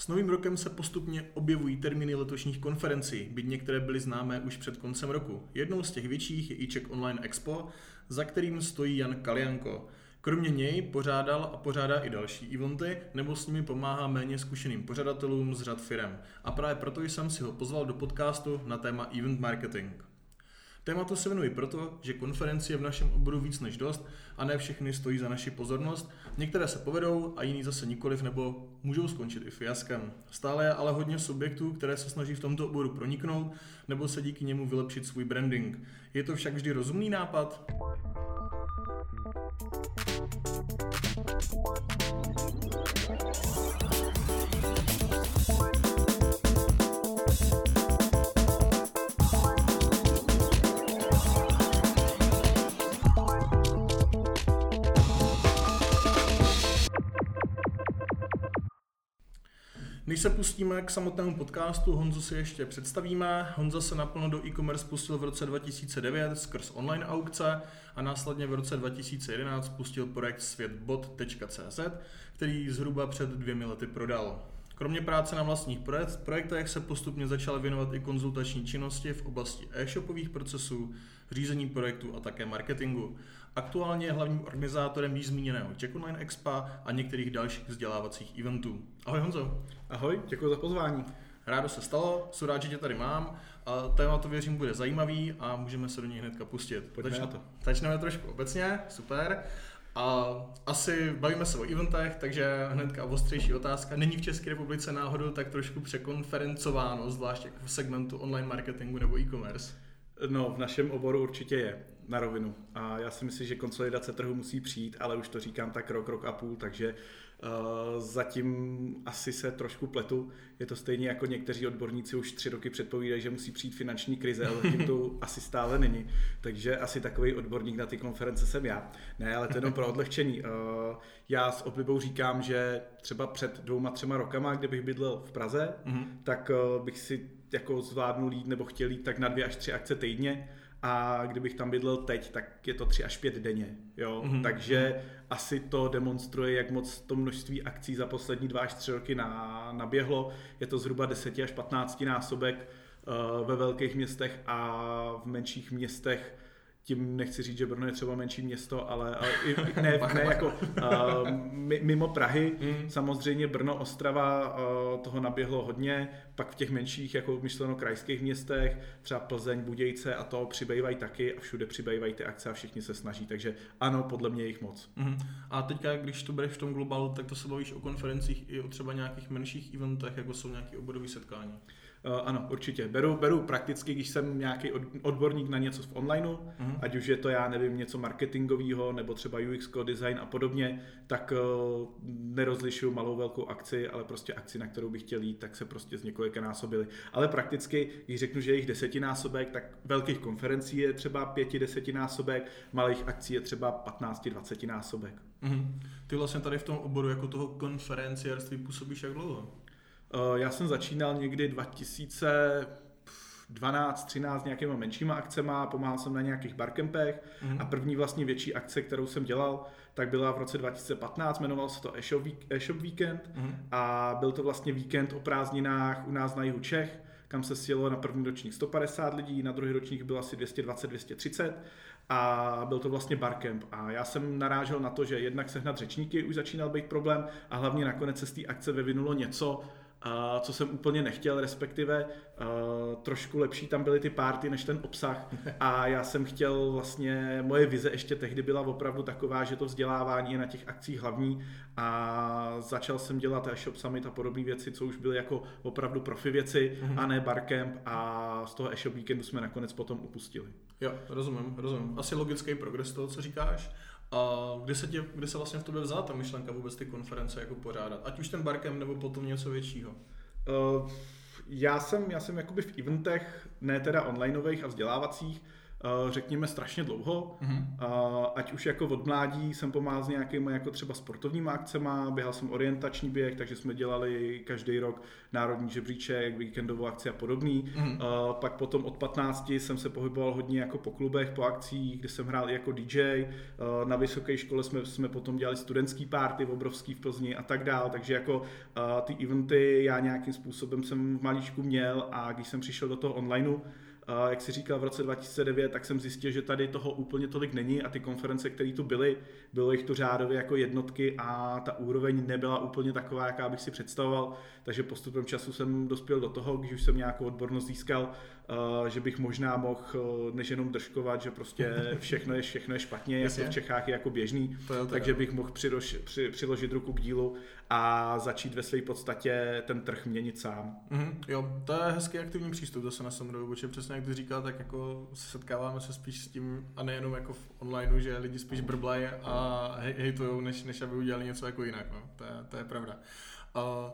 S novým rokem se postupně objevují termíny letošních konferencí, byť některé byly známé už před koncem roku. Jednou z těch větších je i Czech Online Expo, za kterým stojí Jan Kalianko. Kromě něj pořádal a pořádá i další eventy, nebo s nimi pomáhá méně zkušeným pořadatelům z řad firem. A právě proto jsem si ho pozval do podcastu na téma event marketing. Tématu se věnuji proto, že konferenci je v našem oboru víc než dost a ne všechny stojí za naši pozornost. Některé se povedou a jiný zase nikoliv nebo můžou skončit i fiaskem. Stále je ale hodně subjektů, které se snaží v tomto oboru proniknout nebo se díky němu vylepšit svůj branding. Je to však vždy rozumný nápad? Se pustíme k samotnému podcastu, Honzu si ještě představíme. Honza se naplno do e-commerce pustil v roce 2009 skrz online aukce a následně v roce 2011 spustil projekt světbot.cz, který zhruba před dvěmi lety prodal. Kromě práce na vlastních projektech se postupně začal věnovat i konzultační činnosti v oblasti e-shopových procesů, řízení projektů a také marketingu. Aktuálně je hlavním organizátorem již zmíněného Czech Online Expa a některých dalších vzdělávacích eventů. Ahoj Honzo. Ahoj, děkuji za pozvání. Rádo se stalo, jsem rád, že tě tady mám. A téma to věřím bude zajímavý a můžeme se do něj hnedka pustit. Pojďme Začne, na to. Začneme trošku obecně, super. A asi bavíme se o eventech, takže hnedka ostřejší otázka. Není v České republice náhodou tak trošku překonferencováno, zvlášť jako v segmentu online marketingu nebo e-commerce? No, v našem oboru určitě je, na rovinu. A já si myslím, že konsolidace trhu musí přijít, ale už to říkám tak rok, rok a půl, takže uh, zatím asi se trošku pletu. Je to stejně jako někteří odborníci už tři roky předpovídají, že musí přijít finanční krize, ale zatím to asi stále není. Takže asi takový odborník na ty konference jsem já. Ne, ale to jenom pro odlehčení. Uh, já s oblibou říkám, že třeba před dvouma, třema rokama, kdybych bydlel v Praze, mm-hmm. tak uh, bych si jako zvládnul jít nebo chtěl jít tak na dvě až tři akce týdně a kdybych tam bydlel teď, tak je to tři až pět denně. Jo? Mm-hmm. Takže mm-hmm. asi to demonstruje, jak moc to množství akcí za poslední dva až tři roky na, naběhlo. Je to zhruba 10 až 15 násobek uh, ve velkých městech a v menších městech tím nechci říct, že Brno je třeba menší město, ale, ale i, ne, ne jako uh, mimo Prahy. Mm. Samozřejmě Brno, Ostrava uh, toho naběhlo hodně, pak v těch menších, jako myšleno krajských městech, třeba Plzeň, Budějce a to přibývají taky a všude přibývají ty akce a všichni se snaží, takže ano, podle mě jich moc. Mm. A teďka, když to bereš v tom globálu, tak to se bavíš o konferencích i o třeba nějakých menších eventech, jako jsou nějaké obodové setkání. Uh, ano, určitě. Beru, beru prakticky, když jsem nějaký odborník na něco v onlineu, uh-huh. ať už je to, já nevím, něco marketingového, nebo třeba UX, design a podobně, tak uh, nerozlišuju malou velkou akci, ale prostě akci, na kterou bych chtěl jít, tak se prostě z několika násobily. Ale prakticky, když řeknu, že je jich desetinásobek, tak velkých konferencí je třeba pěti desetinásobek, malých akcí je třeba 15-20 násobek. Uh-huh. Ty vlastně tady v tom oboru jako toho konferenciérství působíš jak dlouho? Eh, já jsem začínal někdy 2012, 13 nějakýma menšíma akcema, pomáhal jsem na nějakých barkempech mm. a první vlastně větší akce, kterou jsem dělal, tak byla v roce 2015, jmenoval se to e-shop, e-shop Weekend mm. a byl to vlastně víkend o prázdninách u nás na jihu Čech, kam se sjelo na první ročník 150 lidí, na druhý ročník bylo asi 220-230 a byl to vlastně barcamp. A já jsem narážel na to, že jednak sehnat řečníky už začínal být problém a hlavně nakonec se z té akce vyvinulo něco, a co jsem úplně nechtěl, respektive uh, trošku lepší tam byly ty párty než ten obsah a já jsem chtěl vlastně, moje vize ještě tehdy byla opravdu taková, že to vzdělávání je na těch akcích hlavní a začal jsem dělat e-shop summit a podobné věci, co už byly jako opravdu profi věci mm-hmm. a ne barcamp a z toho e-shop weekendu jsme nakonec potom upustili. Jo, rozumím, rozumím. Asi logický progres toho, co říkáš. A kde se, tě, kde se vlastně v tobě vzala ta myšlenka vůbec ty konference jako pořádat? Ať už ten barkem nebo potom něco většího? Uh, já jsem, já jsem jakoby v eventech, ne teda onlineových a vzdělávacích, řekněme, strašně dlouho. Mm-hmm. Ať už jako od mládí jsem pomáhal s nějakými jako třeba sportovníma akcema, běhal jsem orientační běh, takže jsme dělali každý rok národní žebříček, víkendovou akci a podobný. Mm-hmm. Pak potom od 15 jsem se pohyboval hodně jako po klubech, po akcích, kde jsem hrál i jako DJ. Na vysoké škole jsme, jsme potom dělali studentský party v obrovský v Plzni a tak dál, takže jako ty eventy já nějakým způsobem jsem v malíčku měl a když jsem přišel do toho onlineu, jak si říkal v roce 2009, tak jsem zjistil, že tady toho úplně tolik není a ty konference, které tu byly, bylo jich to řádově jako jednotky a ta úroveň nebyla úplně taková, jaká bych si představoval, takže postupem času jsem dospěl do toho, když už jsem nějakou odbornost získal, že bych možná mohl než jenom držkovat, že prostě všechno je, všechno je špatně, jak to v Čechách je jako běžný, to to takže bych mohl přilož, při, přiložit ruku k dílu a začít ve své podstatě ten trh měnit sám. Mm-hmm, jo, to je hezký aktivní přístup zase na Samrovu, protože přesně jak ty říkal, tak jako setkáváme se spíš s tím, a nejenom jako v onlineu, že lidi spíš brblají a hejtujou, než, než aby udělali něco jako jinak, no. to, je, to je pravda. Uh,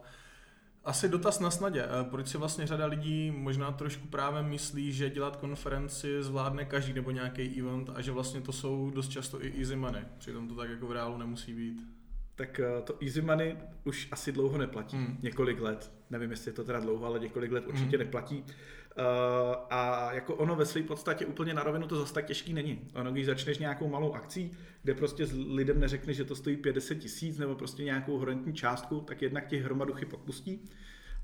asi dotaz na snadě. Proč si vlastně řada lidí možná trošku právě myslí, že dělat konferenci zvládne každý nebo nějaký event a že vlastně to jsou dost často i easy money. Přitom to tak jako v reálu nemusí být tak eh, to easy money už asi dlouho neplatí. Hmm. Několik let. Nevím, jestli je to teda dlouho, ale několik let určitě hmm. neplatí. Uh, a jako ono ve své podstatě úplně na rovinu to zase tak těžký není. Ono, když začneš nějakou malou akcí, kde prostě lidem neřekneš, že to stojí 50 tisíc nebo prostě nějakou horentní částku, tak jednak těch hromaduchy podpustí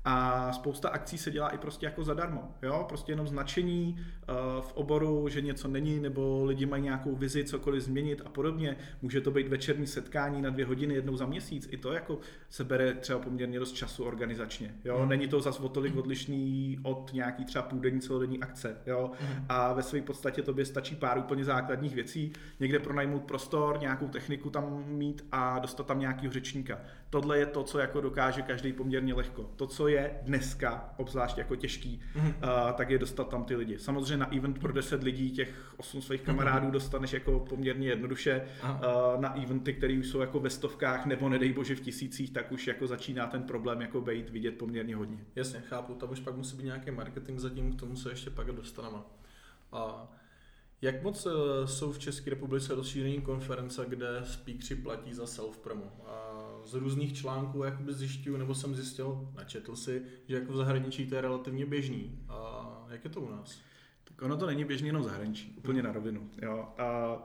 a spousta akcí se dělá i prostě jako zadarmo. Jo? Prostě jenom značení uh, v oboru, že něco není, nebo lidi mají nějakou vizi, cokoliv změnit a podobně. Může to být večerní setkání na dvě hodiny jednou za měsíc. I to jako se bere třeba poměrně dost času organizačně. Jo? Hmm. Není to zas o tolik odlišný od nějaký třeba půldenní celodenní akce. Jo? Hmm. A ve své podstatě tobě stačí pár úplně základních věcí. Někde pronajmout prostor, nějakou techniku tam mít a dostat tam nějakého řečníka. Tohle je to, co jako dokáže každý poměrně lehko. To, co je dneska obzvlášť jako těžký, mm-hmm. uh, tak je dostat tam ty lidi. Samozřejmě na event pro 10 lidí těch 8 svých mhm. kamarádů mm-hmm. dostaneš jako poměrně jednoduše. Uh, na eventy, které už jsou jako ve stovkách nebo nedej bože v tisících, tak už jako začíná ten problém jako být vidět poměrně hodně. Jasně, chápu, tam už pak musí být nějaký marketing zatím, k tomu se ještě pak dostaneme. A jak moc eh, jsou v České republice rozšíření konference, kde speakři platí za self-promo? A z různých článků jakoby zjišťuju, nebo jsem zjistil, načetl si, že jako v zahraničí to je relativně běžný. A jak je to u nás? Tak ono to není běžný jenom v zahraničí, úplně hmm. na rovinu. Jo. A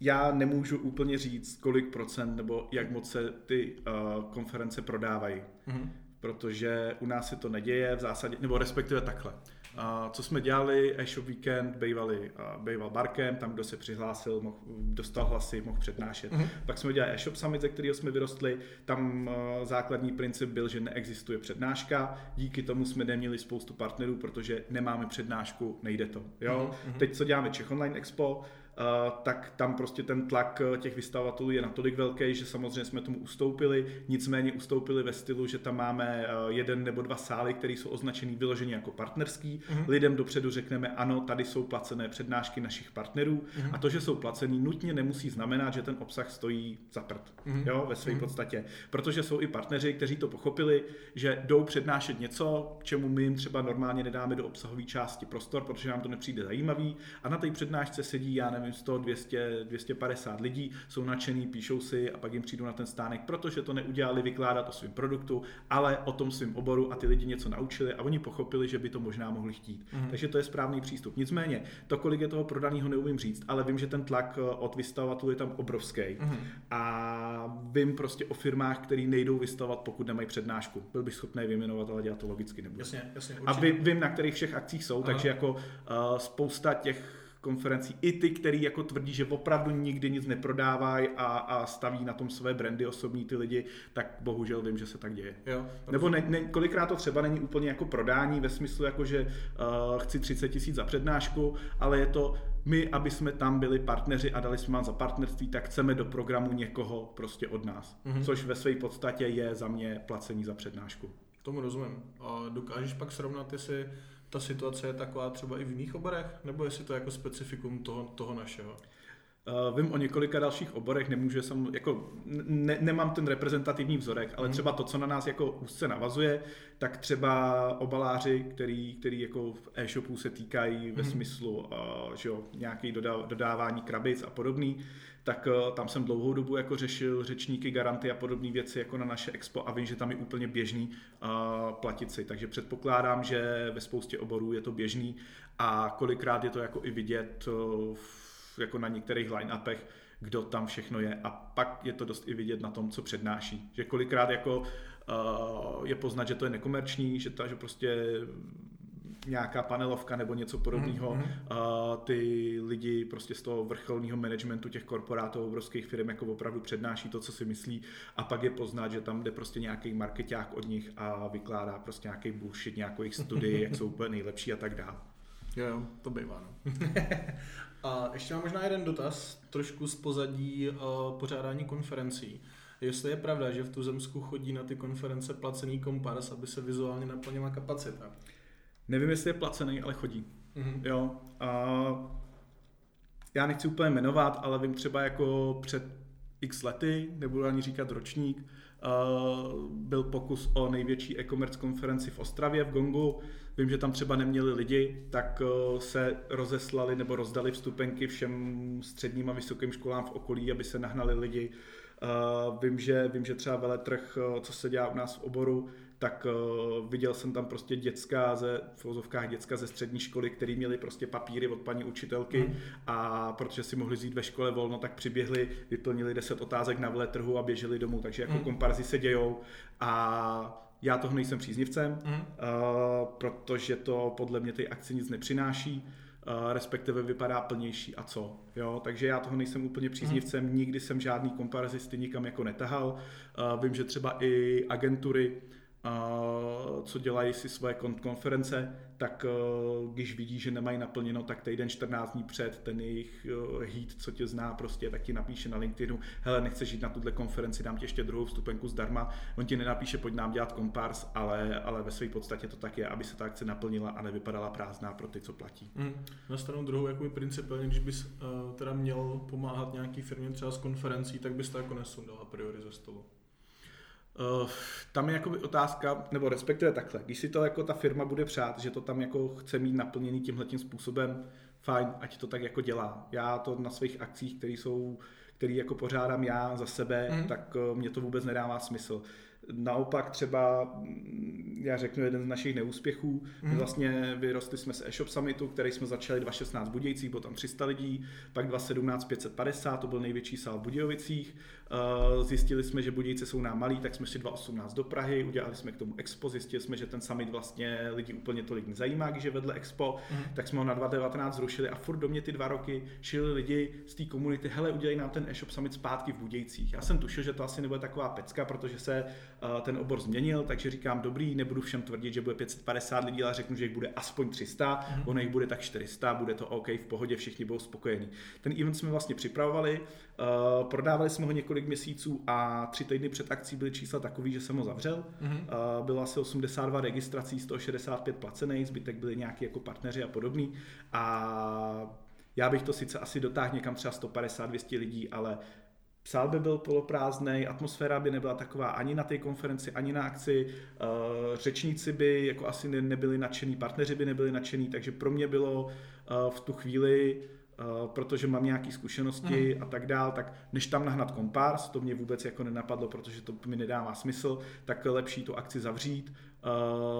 já nemůžu úplně říct, kolik procent nebo jak moc se ty uh, konference prodávají, hmm. protože u nás se to neděje v zásadě, nebo respektive takhle. Co jsme dělali, e-shop weekend, bývali, býval barkem, tam kdo se přihlásil, mohl, dostal hlasy, mohl přednášet. Mm-hmm. Pak jsme dělali e-shop summit, ze kterého jsme vyrostli, tam základní princip byl, že neexistuje přednáška, díky tomu jsme neměli spoustu partnerů, protože nemáme přednášku, nejde to. Jo? Mm-hmm. Teď co děláme Czech Online Expo, tak tam prostě ten tlak eh, těch vystavatelů je natolik velký, že samozřejmě jsme tomu ustoupili, nicméně ustoupili ve stylu, že tam máme eh, jeden nebo dva sály, které jsou označený vyloženě jako partnerský. Mm-hmm. Lidem dopředu řekneme, ano, tady jsou placené přednášky našich partnerů mm-hmm. a to, že jsou placený, nutně nemusí znamenat, že ten obsah stojí za prd, mm-hmm. jo, ve své mm-hmm. podstatě. Protože jsou i partneři, kteří to pochopili, že jdou přednášet něco, čemu my jim třeba normálně nedáme do obsahové části prostor, protože nám to nepřijde zajímavý a na té přednášce sedí, já nevím, nevím, 100, 200, 250 lidí, jsou nadšený, píšou si a pak jim přijdu na ten stánek, protože to neudělali vykládat o svém produktu, ale o tom svém oboru a ty lidi něco naučili a oni pochopili, že by to možná mohli chtít. Mm. Takže to je správný přístup. Nicméně, to, kolik je toho prodaného, neumím říct, ale vím, že ten tlak eh, od vystavatelů je tam obrovský. Mm. A vím prostě o firmách, které nejdou vystavovat, pokud nemají přednášku. Byl bych schopný vyjmenovat, ale dělat to logicky nebudu. Jasně, jasně, a vím, vím, na kterých všech akcích jsou, Aha. takže jako uh, spousta těch konferencí, i ty, který jako tvrdí, že opravdu nikdy nic neprodávají a, a staví na tom své brandy osobní ty lidi, tak bohužel vím, že se tak děje. Jo, Nebo ne, ne, kolikrát to třeba není úplně jako prodání ve smyslu, jako že uh, chci 30 tisíc za přednášku, ale je to my, aby jsme tam byli partneři a dali jsme vám za partnerství, tak chceme do programu někoho prostě od nás. Mm-hmm. Což ve své podstatě je za mě placení za přednášku. Tomu rozumím. A dokážeš pak srovnat, jestli ta situace je taková třeba i v jiných oborech, nebo jestli to je jako specifikum toho, toho našeho? Uh, vím o několika dalších oborech, nemůžu sam, jako, ne, nemám ten reprezentativní vzorek, ale mm. třeba to, co na nás jako úzce navazuje, tak třeba obaláři, který, který jako v e-shopu se týkají ve mm. smyslu uh, že jo, nějaký dodá, dodávání krabic a podobný, tak uh, tam jsem dlouhou dobu jako řešil řečníky, garanty a podobné věci jako na naše expo a vím, že tam je úplně běžný uh, platit si. Takže předpokládám, že ve spoustě oborů je to běžný a kolikrát je to jako i vidět uh, jako na některých line-upech, kdo tam všechno je a pak je to dost i vidět na tom, co přednáší. Že kolikrát jako uh, je poznat, že to je nekomerční, že, ta, že prostě nějaká panelovka nebo něco podobného. Mm-hmm. Uh, ty lidi prostě z toho vrcholního managementu těch korporátů obrovských firm jako opravdu přednáší to, co si myslí a pak je poznat, že tam jde prostě nějaký marketák od nich a vykládá prostě nějaký bullshit, nějakou jejich studii, jak jsou úplně nejlepší a tak dále. Jo, jo, to bývá, no. A ještě mám možná jeden dotaz, trošku z pozadí uh, pořádání konferencí. Jestli je pravda, že v Tuzemsku chodí na ty konference placený kompars, aby se vizuálně naplnila kapacita? Nevím, jestli je placený, ale chodí. Mm-hmm. Jo. A já nechci úplně jmenovat, ale vím třeba jako před x lety, nebudu ani říkat ročník, uh, byl pokus o největší e-commerce konferenci v Ostravě v Gongu, Vím, že tam třeba neměli lidi, tak eh, se rozeslali nebo rozdali vstupenky všem středním a vysokým školám v okolí, aby se nahnali lidi. Eh, vím, že, vím, že třeba veletrh, eh, co se dělá u nás v oboru, tak viděl jsem tam prostě děcka ze, v vozovkách děcka ze střední školy, který měli prostě papíry od paní učitelky mm. a protože si mohli zjít ve škole volno, tak přiběhli, vyplnili 10 otázek na veletrhu a běželi domů, takže jako mm. komparzy se dějou a já toho nejsem příznivcem, mm. uh, protože to podle mě ty akci nic nepřináší, uh, respektive vypadá plnější a co. Jo? Takže já toho nejsem úplně příznivcem, mm. nikdy jsem žádný komparazisty nikam jako netahal. Uh, vím, že třeba i agentury co dělají si svoje konference, tak eh, když vidí, že nemají naplněno, tak týden 14 dní před ten jejich eh, heat, co tě zná prostě, tak ti napíše na LinkedInu, hele, nechceš jít na tuhle konferenci, dám ti ještě druhou vstupenku zdarma. On ti nenapíše, pojď nám dělat kompars, ale, ale ve své podstatě to tak je, aby se ta akce naplnila a nevypadala prázdná pro ty, co platí. Mm. Na stranu druhou, jako principiálně, když bys uh, teda měl pomáhat nějaký firmě třeba s konferencí, tak bys to jako nesundal a priori ze stolu. Uh, tam je jako otázka, nebo respektive takhle, když si to jako ta firma bude přát, že to tam jako chce mít naplněný tímhle způsobem, fajn, ať to tak jako dělá. Já to na svých akcích, které jsou, který jako pořádám já za sebe, mm. tak uh, mě to vůbec nedává smysl. Naopak třeba, mm, já řeknu jeden z našich neúspěchů, mm. vlastně vyrostli jsme z e-shop summitu, který jsme začali 2016 v Budějcích, bylo tam 300 lidí, pak 2017 550, to byl největší sál v Budějovicích, Eh, zjistili jsme, že Budějce jsou nám malí, tak jsme šli 2018 do Prahy, udělali jsme k tomu expo, zjistili jsme, že ten summit vlastně lidi úplně tolik nezajímá, když je vedle expo, mm. tak jsme ho na 2019 zrušili a furt do mě ty dva roky šili lidi z té komunity, hele, udělej nám ten e-shop summit zpátky v Budějcích. Já jsem tušil, že to asi nebude taková pecka, protože se uh, ten obor změnil, takže říkám, dobrý, nebudu všem tvrdit, že bude 550 lidí, ale řeknu, že jich bude aspoň 300, mm. ono jich bude tak 400, bude to OK, v pohodě, všichni budou spokojení. Ten event jsme vlastně připravovali, uh, prodávali jsme ho několik měsíců a tři týdny před akcí byly čísla takový, že jsem ho zavřel. Mm-hmm. Uh, bylo asi 82 registrací, 165 placených, zbytek byli nějaký jako partneři a podobný. A já bych to sice asi dotáhl někam třeba 150-200 lidí, ale sál by byl poloprázdný, atmosféra by nebyla taková ani na té konferenci, ani na akci, uh, řečníci by jako asi ne, nebyli nadšený, partneři by nebyli nadšený, takže pro mě bylo v tu chvíli Eh, protože mám nějaké zkušenosti mm. a tak dál, tak než tam nahnat kompárs, to mě vůbec jako nenapadlo, protože to mi nedává smysl, tak lepší tu akci zavřít,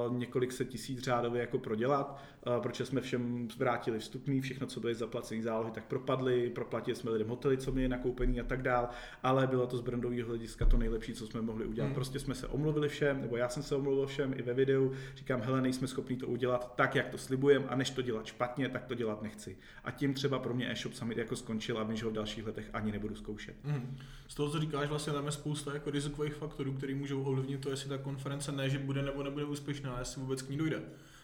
uh, několik set tisíc řádově jako prodělat, uh, protože jsme všem vrátili vstupný, všechno, co byly zaplacené zálohy, tak propadly, proplatili jsme lidem hotely, co měli nakoupený a tak dál, ale bylo to z brandového hlediska to nejlepší, co jsme mohli udělat. Hmm. Prostě jsme se omluvili všem, nebo já jsem se omluvil všem i ve videu, říkám, hele, nejsme schopni to udělat tak, jak to slibujeme a než to dělat špatně, tak to dělat nechci. A tím třeba pro mě e-shop summit jako skončil a vím, že ho v dalších letech ani nebudu zkoušet. Hmm. Z toho, co říkáš, vlastně tam je spousta jako rizikových faktorů, které můžou ovlivnit to, jestli ta konference ne, že bude nebo nebude úspěšná, jestli vůbec k ní dojde.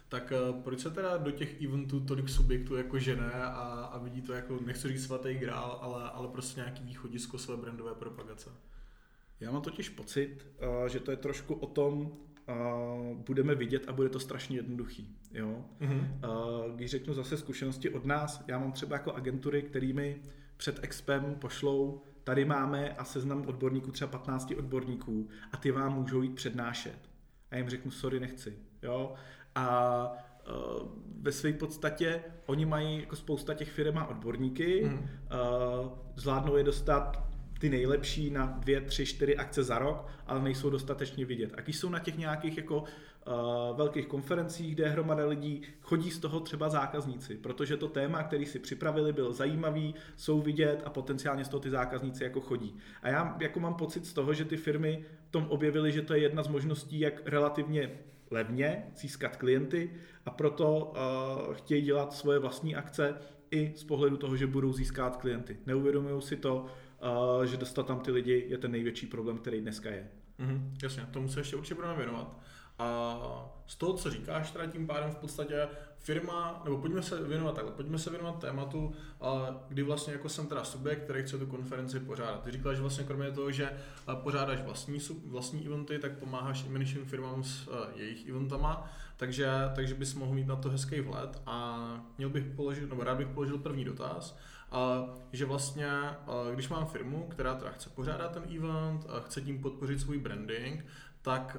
Tak eh, proč se teda do těch eventů tolik subjektů jako žene a, a vidí to jako, nechci říct svatý grál, ale, ale prostě nějaký východisko své brandové propagace? Já mám totiž pocit, eh, že to je trošku o tom, eh, budeme vidět a bude to strašně jednoduchý. Jo? Mm-hmm. Když řeknu zase zkušenosti od nás, já mám třeba jako agentury, kterými před expem pošlou, tady máme a seznam odborníků, třeba 15 odborníků a ty vám můžou jít přednášet. A jim řeknu, sorry, nechci. Jo? A uh, ve své podstatě oni mají jako spousta těch firm a odborníky, mm. zvládnou je dostat ty nejlepší na dvě, tři, čtyři akce za rok, ale nejsou dostatečně vidět. A když jsou na těch nějakých jako uh, velkých konferencích, kde je hromada lidí, chodí z toho třeba zákazníci, protože to téma, který si připravili, byl zajímavý, jsou vidět a potenciálně z toho ty zákazníci jako chodí. A já jako mám pocit z toho, že ty firmy tom objevily, že to je jedna z možností, jak relativně levně získat klienty a proto uh, chtějí dělat svoje vlastní akce i z pohledu toho, že budou získat klienty. Neuvědomují si to, uh, že dostat tam ty lidi je ten největší problém, který dneska je. Mm-hmm, jasně, tomu se ještě určitě budeme věnovat. A z toho, co říkáš, teda tím pádem v podstatě firma, nebo pojďme se věnovat takhle, pojďme se věnovat tématu, kdy vlastně jako jsem teda subjekt, který chce tu konferenci pořádat. Ty říkal, že vlastně kromě toho, že pořádáš vlastní, vlastní eventy, tak pomáháš i menším firmám s jejich eventama, takže, takže bys mohl mít na to hezký vhled a měl bych položit, nebo rád bych položil první dotaz, a že vlastně, když mám firmu, která teda chce pořádat ten event, a chce tím podpořit svůj branding, tak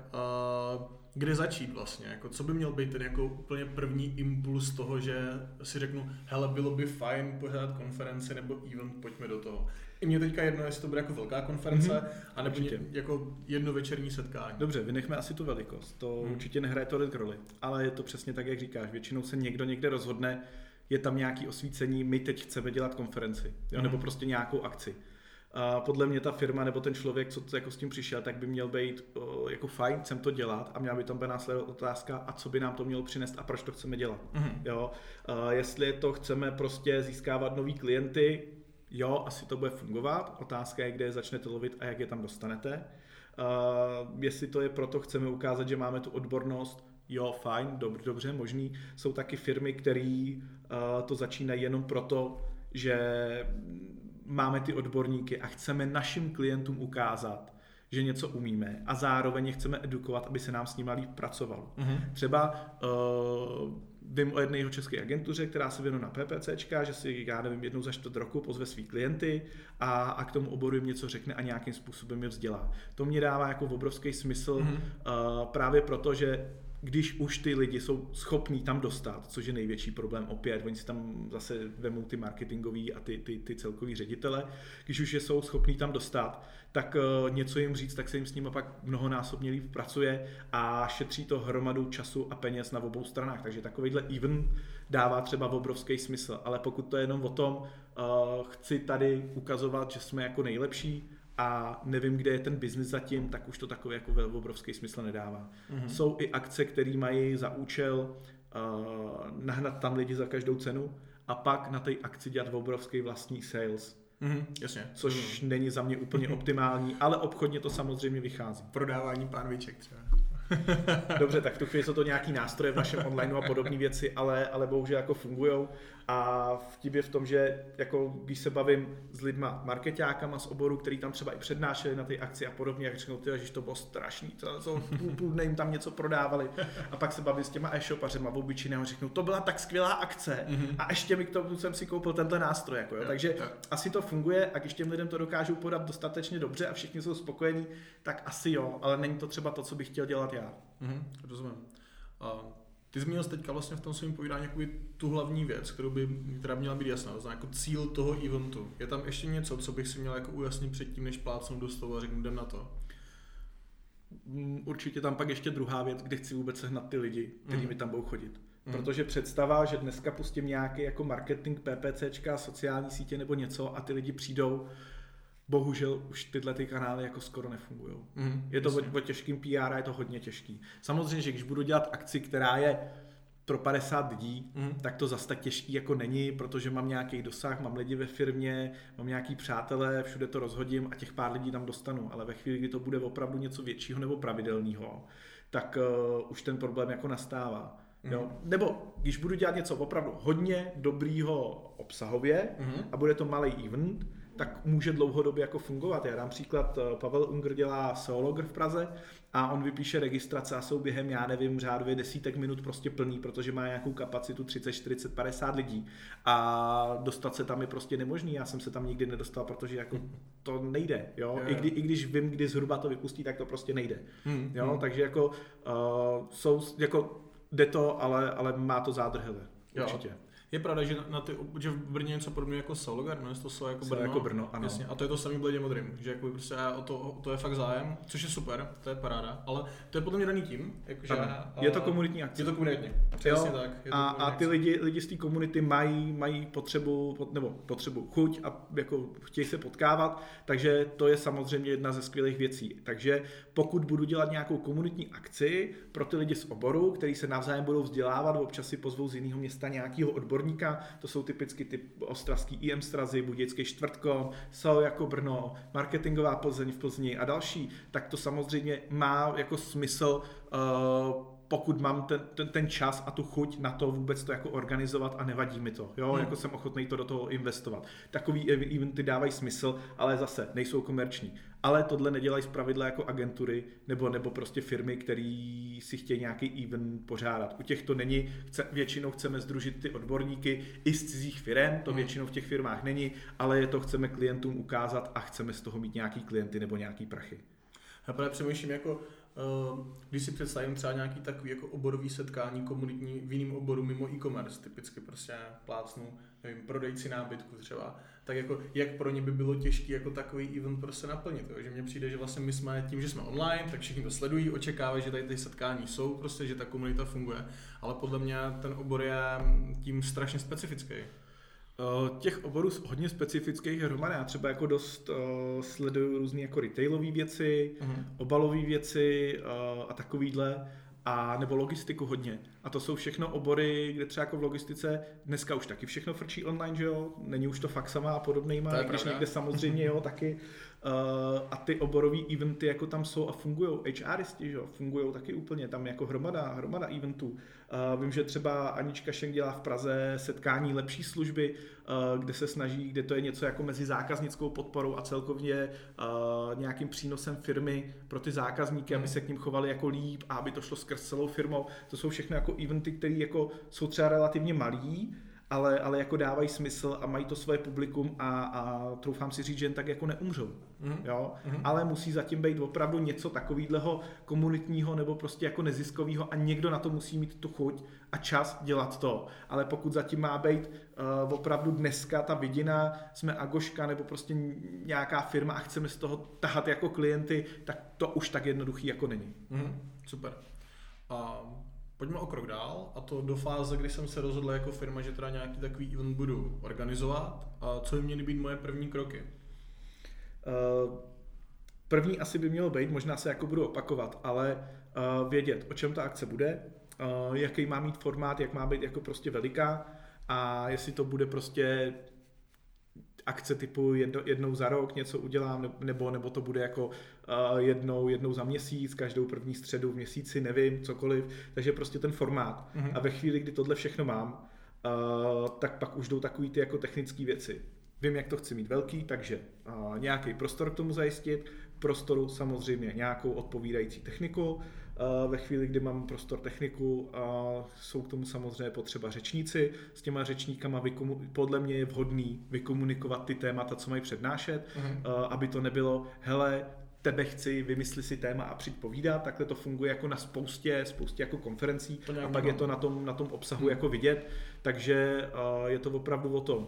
uh, kde začít vlastně, jako co by měl být ten jako úplně první impuls toho, že si řeknu, hele, bylo by fajn pořádat konferenci nebo event, pojďme do toho. I mě teďka jedno, jestli to bude jako velká konference, mm-hmm. anebo ně, jako jedno večerní setkání. Dobře, vynechme asi tu velikost, to mm. určitě nehraje tolik roli, ale je to přesně tak, jak říkáš, většinou se někdo někde rozhodne, je tam nějaký osvícení, my teď chceme dělat konferenci, jo, mm. nebo prostě nějakou akci. A podle mě ta firma nebo ten člověk, co jako s tím přišel, tak by měl být jako fajn, chcem to dělat a měla by tam být následovat otázka, a co by nám to mělo přinést a proč to chceme dělat. Mm-hmm. Jo? A jestli to chceme prostě získávat nový klienty, jo, asi to bude fungovat. Otázka je, kde je začnete lovit a jak je tam dostanete. Uh, jestli to je proto, chceme ukázat, že máme tu odbornost, jo, fajn, dobře, dobře, možný. Jsou taky firmy, které uh, to začínají jenom proto, že máme ty odborníky a chceme našim klientům ukázat, že něco umíme a zároveň je chceme edukovat, aby se nám s nimi líp pracovalo. Mm-hmm. Třeba uh, vím o jedné jeho české agentuře, která se věnuje na PPCčka, že si, já nevím, jednou za čtvrt roku pozve svý klienty a, a k tomu oboru jim něco řekne a nějakým způsobem je vzdělá. To mě dává jako obrovský smysl mm-hmm. uh, právě proto, že když už ty lidi jsou schopní tam dostat, což je největší problém opět, oni si tam zase vemou ty marketingový a ty, ty, ty celkový ředitele, když už je jsou schopní tam dostat, tak uh, něco jim říct, tak se jim s nimi pak mnohonásobně líp pracuje a šetří to hromadu času a peněz na obou stranách, takže takovýhle even dává třeba obrovský smysl, ale pokud to je jenom o tom, uh, chci tady ukazovat, že jsme jako nejlepší, a nevím, kde je ten biznis zatím, tak už to takový jako obrovský smysl nedává. Mm-hmm. Jsou i akce, které mají za účel uh, nahnat tam lidi za každou cenu a pak na té akci dělat obrovský vlastní sales. Mm-hmm, jasně. Což mm-hmm. není za mě úplně optimální, ale obchodně to samozřejmě vychází. Prodávání pánviček třeba. Dobře, tak v tu chvíli jsou to nějaký nástroje v našem online a podobné věci, ale, ale bohužel jako fungují. A vtip je v tom, že jako když se bavím s lidma, marketákama z oboru, který tam třeba i přednášeli na ty akci a podobně, jak řeknou, ty, že to bylo strašný, to, to půl, půl dne jim tam něco prodávali. A pak se bavím s těma e-shopařema obyčejného a řeknou, to byla tak skvělá akce mm-hmm. a ještě mi k tomu jsem si koupil tenhle nástroj. Jako, jo. Takže asi to funguje a když těm lidem to dokážou podat dostatečně dobře a všichni jsou spokojení, tak asi jo, ale není to třeba to, co bych chtěl dělat já. Mm-hmm, rozumím. Uh, ty zmínil jsi teďka vlastně v tom svém povídání jako tu hlavní věc, kterou by teda měla být jasná, to znamená jako cíl toho eventu. Je tam ještě něco, co bych si měl jako ujasnit předtím, než plácnu do stolu a řeknu, jdem na to? Mm, určitě tam pak ještě druhá věc, kde chci vůbec sehnat ty lidi, kteří mm. mi tam budou chodit. Mm. Protože představa, že dneska pustím nějaký jako marketing, PPCčka, sociální sítě nebo něco a ty lidi přijdou, bohužel už tyhle ty kanály jako skoro nefungují. Mm, je to o, o těžkým PR a je to hodně těžký. Samozřejmě, že když budu dělat akci, která je pro 50 lidí, mm. tak to zase tak těžký jako není, protože mám nějaký dosah, mám lidi ve firmě, mám nějaký přátelé, všude to rozhodím a těch pár lidí tam dostanu. Ale ve chvíli, kdy to bude opravdu něco většího nebo pravidelného, tak uh, už ten problém jako nastává. Mm. Jo? Nebo když budu dělat něco opravdu hodně dobrýho obsahově mm. a bude to malý event, tak může dlouhodobě jako fungovat. Já dám příklad, eh, Pavel Unger dělá Soologr v Praze a on vypíše registrace a jsou během, já nevím, řádově desítek minut prostě plný, protože má nějakou kapacitu 30, 40, 50 lidí a dostat se tam je prostě nemožný. Já jsem se tam nikdy nedostal, protože jako to nejde, jo. I, kdy, I když vím, kdy zhruba to vypustí, tak to prostě nejde. Hmm, jo, hmm. takže jako uh, jsou, jako jde to, ale, ale má to zádrhele. Určitě. Jo. Je pravda, že, na ty, že v Brně něco podobného jako Solgar, no, to jsou jako Brno. jako Brno, ano. Jasně. A to je to samý bledě modrým, že jako prostě o to, o to je fakt zájem, což je super, to je paráda, ale to je podle mě daný tím, jakože, a, je to komunitní akce. Je to komunitní, přesně tak. Je to a, a ty lidi, lidi z té komunity mají, mají potřebu, nebo potřebu, chuť a jako chtějí se potkávat, takže to je samozřejmě jedna ze skvělých věcí. Takže pokud budu dělat nějakou komunitní akci pro ty lidi z oboru, kteří se navzájem budou vzdělávat, občas si pozvou z jiného města nějakého odborníka, to jsou typicky ty ostravský IM strazy, Budějický čtvrtko, jsou jako Brno, marketingová Plzeň v Plzni a další, tak to samozřejmě má jako smysl uh, pokud mám ten, ten, ten čas a tu chuť na to vůbec to jako organizovat a nevadí mi to, jo, hmm. jako jsem ochotný to do toho investovat. Takový eventy dávají smysl, ale zase nejsou komerční. Ale tohle nedělají z pravidla jako agentury nebo, nebo prostě firmy, které si chtějí nějaký event pořádat. U těch to není, chce, většinou chceme združit ty odborníky i z cizích firm, to hmm. většinou v těch firmách není, ale je to chceme klientům ukázat a chceme z toho mít nějaký klienty nebo nějaký prachy. Já právě přemýšlím jako Eh, když si představím třeba nějaký takový jako oborový setkání komunitní v jiném oboru mimo e-commerce, typicky prostě plácnu, nevím, prodejci nábytku třeba, tak jako jak pro ně by bylo těžké jako takový event prostě naplnit. Jo? Že mně přijde, že vlastně my jsme tím, že jsme online, tak všichni to sledují, očekávají, že tady ty setkání jsou, prostě, že ta komunita funguje, ale podle mě ten obor je tím strašně specifický. Eh, těch oborů hodně specifických je hromada. Já třeba jako dost uh, sleduju různé jako retailové věci, uh-huh. obalové věci uh, a takovýhle a nebo logistiku hodně. A to jsou všechno obory, kde třeba jako v logistice dneska už taky všechno frčí online, že jo? Není už to faxama a podobnýma, když někde samozřejmě jo, taky. Uh, a ty oborové eventy jako tam jsou a fungují. HRisti, že jo, fungují taky úplně, tam jako hromada, hromada eventů. Uh, vím, že třeba Anička Šeng dělá v Praze setkání lepší služby, uh, kde se snaží, kde to je něco jako mezi zákaznickou podporou a celkově uh, nějakým přínosem firmy pro ty zákazníky, aby hmm. se k ním chovali jako líp a aby to šlo skrz celou firmou. To jsou všechno jako eventy, které jako jsou třeba relativně malý, ale, ale jako dávají smysl a mají to svoje publikum a, a troufám si říct, že jen tak jako neumřou. Mm. Jo? Mm. Ale musí zatím být opravdu něco takového komunitního nebo prostě jako neziskového a někdo na to musí mít tu chuť a čas dělat to. Ale pokud zatím má být uh, opravdu dneska ta vidina, jsme Agoška nebo prostě nějaká firma a chceme z toho tahat jako klienty, tak to už tak jednoduchý jako není. Mm. Super. A Pojďme o krok dál a to do fáze, kdy jsem se rozhodl jako firma, že teda nějaký takový event budu organizovat. A co by měly být moje první kroky? Uh, první asi by mělo být, možná se jako budu opakovat, ale uh, vědět, o čem ta akce bude, uh, jaký má mít formát, jak má být jako prostě veliká a jestli to bude prostě akce typu jedno, jednou za rok něco udělám, nebo, nebo to bude jako uh, jednou, jednou za měsíc, každou první středu v měsíci, nevím, cokoliv. Takže prostě ten formát. Mm-hmm. A ve chvíli, kdy tohle všechno mám, uh, tak pak už jdou takový ty jako technické věci. Vím, jak to chci mít velký, takže uh, nějaký prostor k tomu zajistit, prostoru samozřejmě nějakou odpovídající techniku, ve chvíli, kdy mám prostor techniku, jsou k tomu samozřejmě potřeba řečníci. S těma řečníkama vykomu- podle mě je vhodný vykomunikovat ty témata, co mají přednášet, mm-hmm. aby to nebylo, hele, tebe chci, vymysli si téma a přijď povídat, takhle to funguje jako na spoustě, spoustě jako konferencí a pak je to na tom, na tom obsahu hmm. jako vidět, takže uh, je to opravdu o tom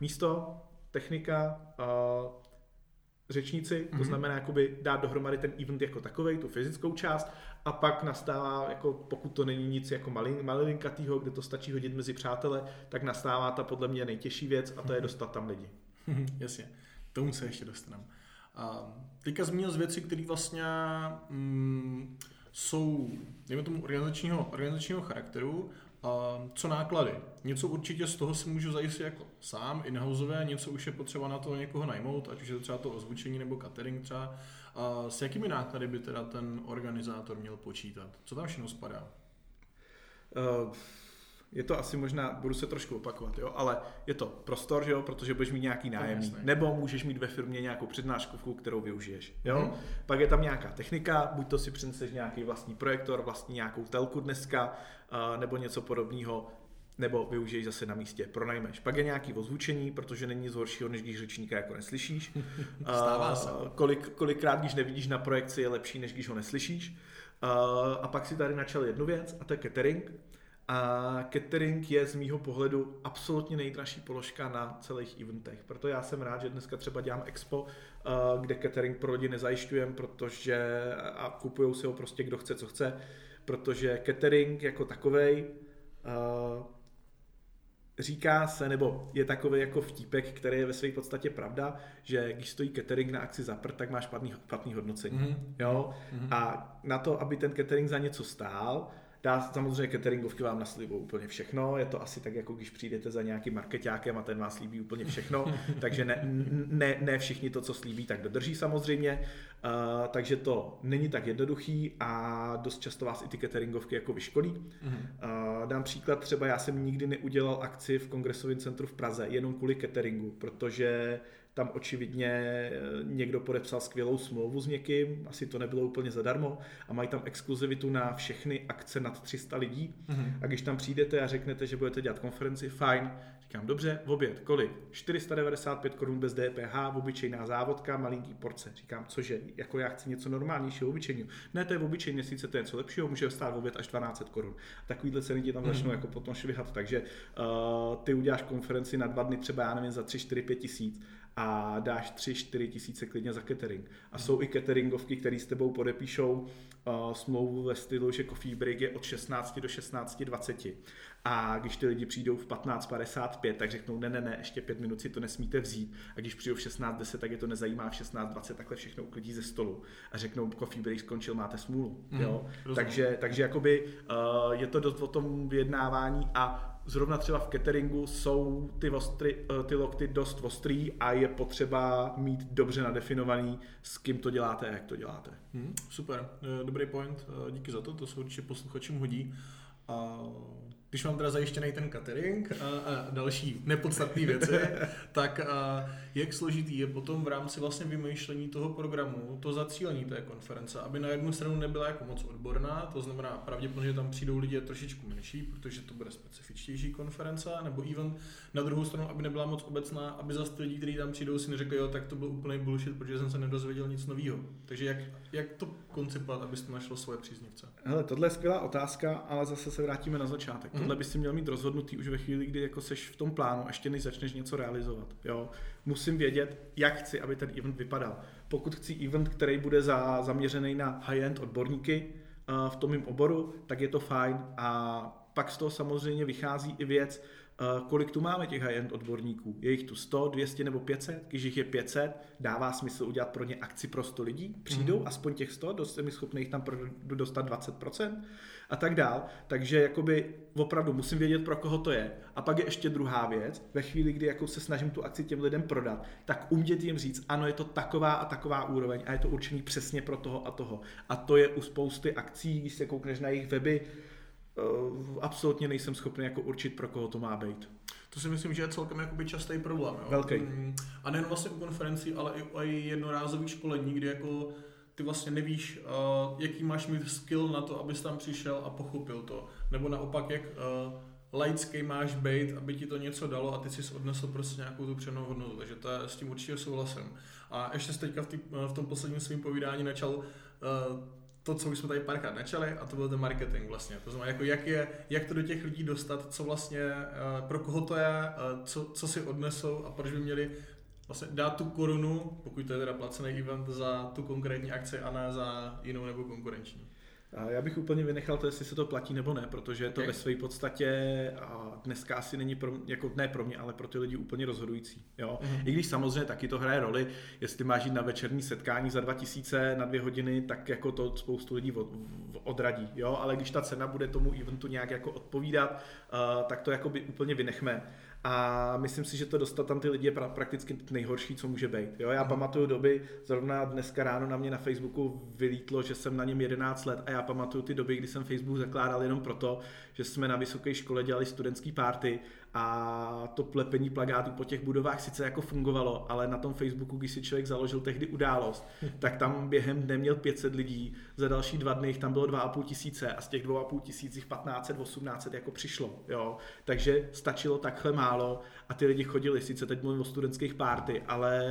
místo, technika, uh, řečníci, to mm-hmm. znamená jakoby dát dohromady ten event jako takový, tu fyzickou část a pak nastává, jako pokud to není nic jako malin, malilinkatýho, kde to stačí hodit mezi přátele, tak nastává ta podle mě nejtěžší věc a to je mhm. dostat tam lidi. Jasně, tomu se ještě dostaneme. A teďka zmínil z věci, které vlastně mm, jsou, dejme tomu, organizačního, organizačního charakteru a co náklady? Něco určitě z toho si můžu zajistit jako sám, in něco už je potřeba na to někoho najmout, ať už je to třeba to ozvučení nebo catering třeba. A s jakými náklady by teda ten organizátor měl počítat? Co tam všechno spadá? Uh, je to asi možná, budu se trošku opakovat, jo, ale je to prostor, jo, protože budeš mít nějaký nájemný, nebo můžeš mít ve firmě nějakou přednáškovku, kterou využiješ, jo. Mm. Pak je tam nějaká technika, buď to si přineseš nějaký vlastní projektor, vlastní nějakou telku dneska, uh, nebo něco podobného, nebo využiješ zase na místě, pronajmeš. Pak je nějaký ozvučení, protože není nic horšího, než když řečníka jako neslyšíš. Stává se. Kolik, kolikrát, když nevidíš na projekci, je lepší, než když ho neslyšíš. a pak si tady načal jednu věc, a to je catering. A catering je z mýho pohledu absolutně nejdražší položka na celých eventech. Proto já jsem rád, že dneska třeba dělám expo, kde catering pro lidi nezajišťujem, protože a kupují si ho prostě kdo chce, co chce, protože catering jako takovej říká se, nebo je takový jako vtípek, který je ve své podstatě pravda, že když stojí catering na akci zaprt, tak má špatný, špatný hodnocení. Mm-hmm. Jo? Mm-hmm. A na to, aby ten catering za něco stál, Dá samozřejmě cateringovky vám naslibou úplně všechno, je to asi tak, jako když přijdete za nějakým marketákem a ten vás slíbí úplně všechno, takže ne, ne, ne všichni to, co slíbí, tak dodrží samozřejmě, uh, takže to není tak jednoduchý a dost často vás i ty cateringovky jako vyškolí. Uh, dám příklad, třeba já jsem nikdy neudělal akci v kongresovém centru v Praze jenom kvůli cateringu, protože tam očividně eh, někdo podepsal skvělou smlouvu s někým, asi to nebylo úplně zadarmo a mají tam exkluzivitu na všechny akce nad 300 lidí mm-hmm. a když tam přijdete a řeknete, že budete dělat konferenci, fajn, říkám, dobře, v oběd, kolik? 495 korun bez DPH, obyčejná závodka, malinký porce. Říkám, cože, jako já chci něco normálnějšího, obyčejného. Ne, to je obyčejně, sice to je něco lepšího, může stát v oběd až 12 korun. Takovýhle ceny ti tam začnou mm. jako potom švihat, takže uh, ty uděláš konferenci na dva dny třeba, já nevím, za 3, 4, 5 tisíc a dáš 3-4 tisíce klidně za catering. A jsou i cateringovky, které s tebou podepíšou uh, smlouvu ve stylu, že coffee break je od 16 do 16.20. A když ty lidi přijdou v 15.55, tak řeknou, ne, ne, ne, ještě pět minut si to nesmíte vzít. A když přijdou v 16.10, tak je to nezajímá, v 16.20 takhle všechno uklidí ze stolu. A řeknou, coffee break skončil, máte smůlu. Mm, jo? takže, takže jakoby uh, je to dost o tom vyjednávání a zrovna třeba v cateringu jsou ty, ostry, eh, ty lokty dost ostrý a je potřeba mít dobře nadefinovaný, s kým to děláte a jak to děláte. Hmm, super, eh, dobrý point, eh, díky za to, to se určitě posluchačům hodí. A když mám teda zajištěný ten catering a, a další nepodstatné věci, tak a, jak složitý je potom v rámci vlastně vymýšlení toho programu to zacílení té konference, aby na jednu stranu nebyla jako moc odborná, to znamená pravděpodobně, že tam přijdou lidi trošičku menší, protože to bude specifičtější konference, nebo even na druhou stranu, aby nebyla moc obecná, aby zase lidi, kteří tam přijdou, si neřekli, jo, tak to byl úplný bullshit, protože jsem se nedozvěděl nic nového. Takže jak, jak to koncipovat, abyste našlo svoje příznivce? Hele, tohle je skvělá otázka, ale zase se vrátíme na začátek. Tohle bys si měl mít rozhodnutý už ve chvíli, kdy jako seš v tom plánu, ještě než začneš něco realizovat. Jo? Musím vědět, jak chci, aby ten event vypadal. Pokud chci event, který bude za, zaměřený na high-end odborníky uh, v tom mým oboru, tak je to fajn. A pak z toho samozřejmě vychází i věc, Uh, kolik tu máme těch high-end odborníků? Je jich tu 100, 200 nebo 500? Když jich je 500, dává smysl udělat pro ně akci pro 100 lidí? Přijdou mm-hmm. aspoň těch 100, dost mi schopný jich tam dostat 20%? A tak dál. Takže jakoby opravdu musím vědět, pro koho to je. A pak je ještě druhá věc, ve chvíli, kdy jako se snažím tu akci těm lidem prodat, tak umět jim říct, ano, je to taková a taková úroveň a je to určený přesně pro toho a toho. A to je u spousty akcí, když se koukneš na jejich weby, uh, absolutně nejsem schopný jako určit, pro koho to má být. To si myslím, že je celkem jakoby častý problém. Jo? Velký. Mm, a nejen vlastně u konferencí, ale i, i jednorázových školení, kdy jako ty vlastně nevíš, uh, jaký máš mít skill na to, abys tam přišel a pochopil to. Nebo naopak, jak uh, laický máš být, aby ti to něco dalo a ty jsi odnesl prostě nějakou tu přenou hodnotu. Takže to je, s tím určitě souhlasím. A ještě jsi teďka v, tý, v tom posledním svém povídání načal uh, to, co už jsme tady párkrát načali, a to byl ten marketing vlastně. To znamená, jako jak, je, jak to do těch lidí dostat, co vlastně, pro koho to je, co, co si odnesou a proč by měli vlastně dát tu korunu, pokud to je teda placený event, za tu konkrétní akci a ne za jinou nebo konkurenční. A já bych úplně vynechal to, jestli se to platí nebo ne, protože to okay. ve své podstatě a dneska asi není pro, jako ne pro mě, ale pro ty lidi úplně rozhodující. Jo? Mm-hmm. I když samozřejmě taky to hraje roli, jestli máš jít na večerní setkání za 2000 na dvě hodiny, tak jako to spoustu lidí od, odradí. Jo? Ale když ta cena bude tomu eventu nějak jako odpovídat, uh, tak to jakoby úplně vynechme. A myslím si, že to dostat tam ty lidi je pra- prakticky nejhorší, co může být. Jo, já mm. pamatuju doby, zrovna dneska ráno na mě na Facebooku vylítlo, že jsem na něm 11 let a já já pamatuju ty doby, kdy jsem Facebook zakládal jenom proto, že jsme na vysoké škole dělali studentský párty a to plepení plagátů po těch budovách sice jako fungovalo, ale na tom Facebooku, když si člověk založil tehdy událost, tak tam během dne měl 500 lidí, za další dva dny tam bylo 2,5 tisíce a z těch 2,5 tisíc 1500, 1800 jako přišlo, jo. Takže stačilo takhle málo a ty lidi chodili, sice teď mluvím o studentských párty, ale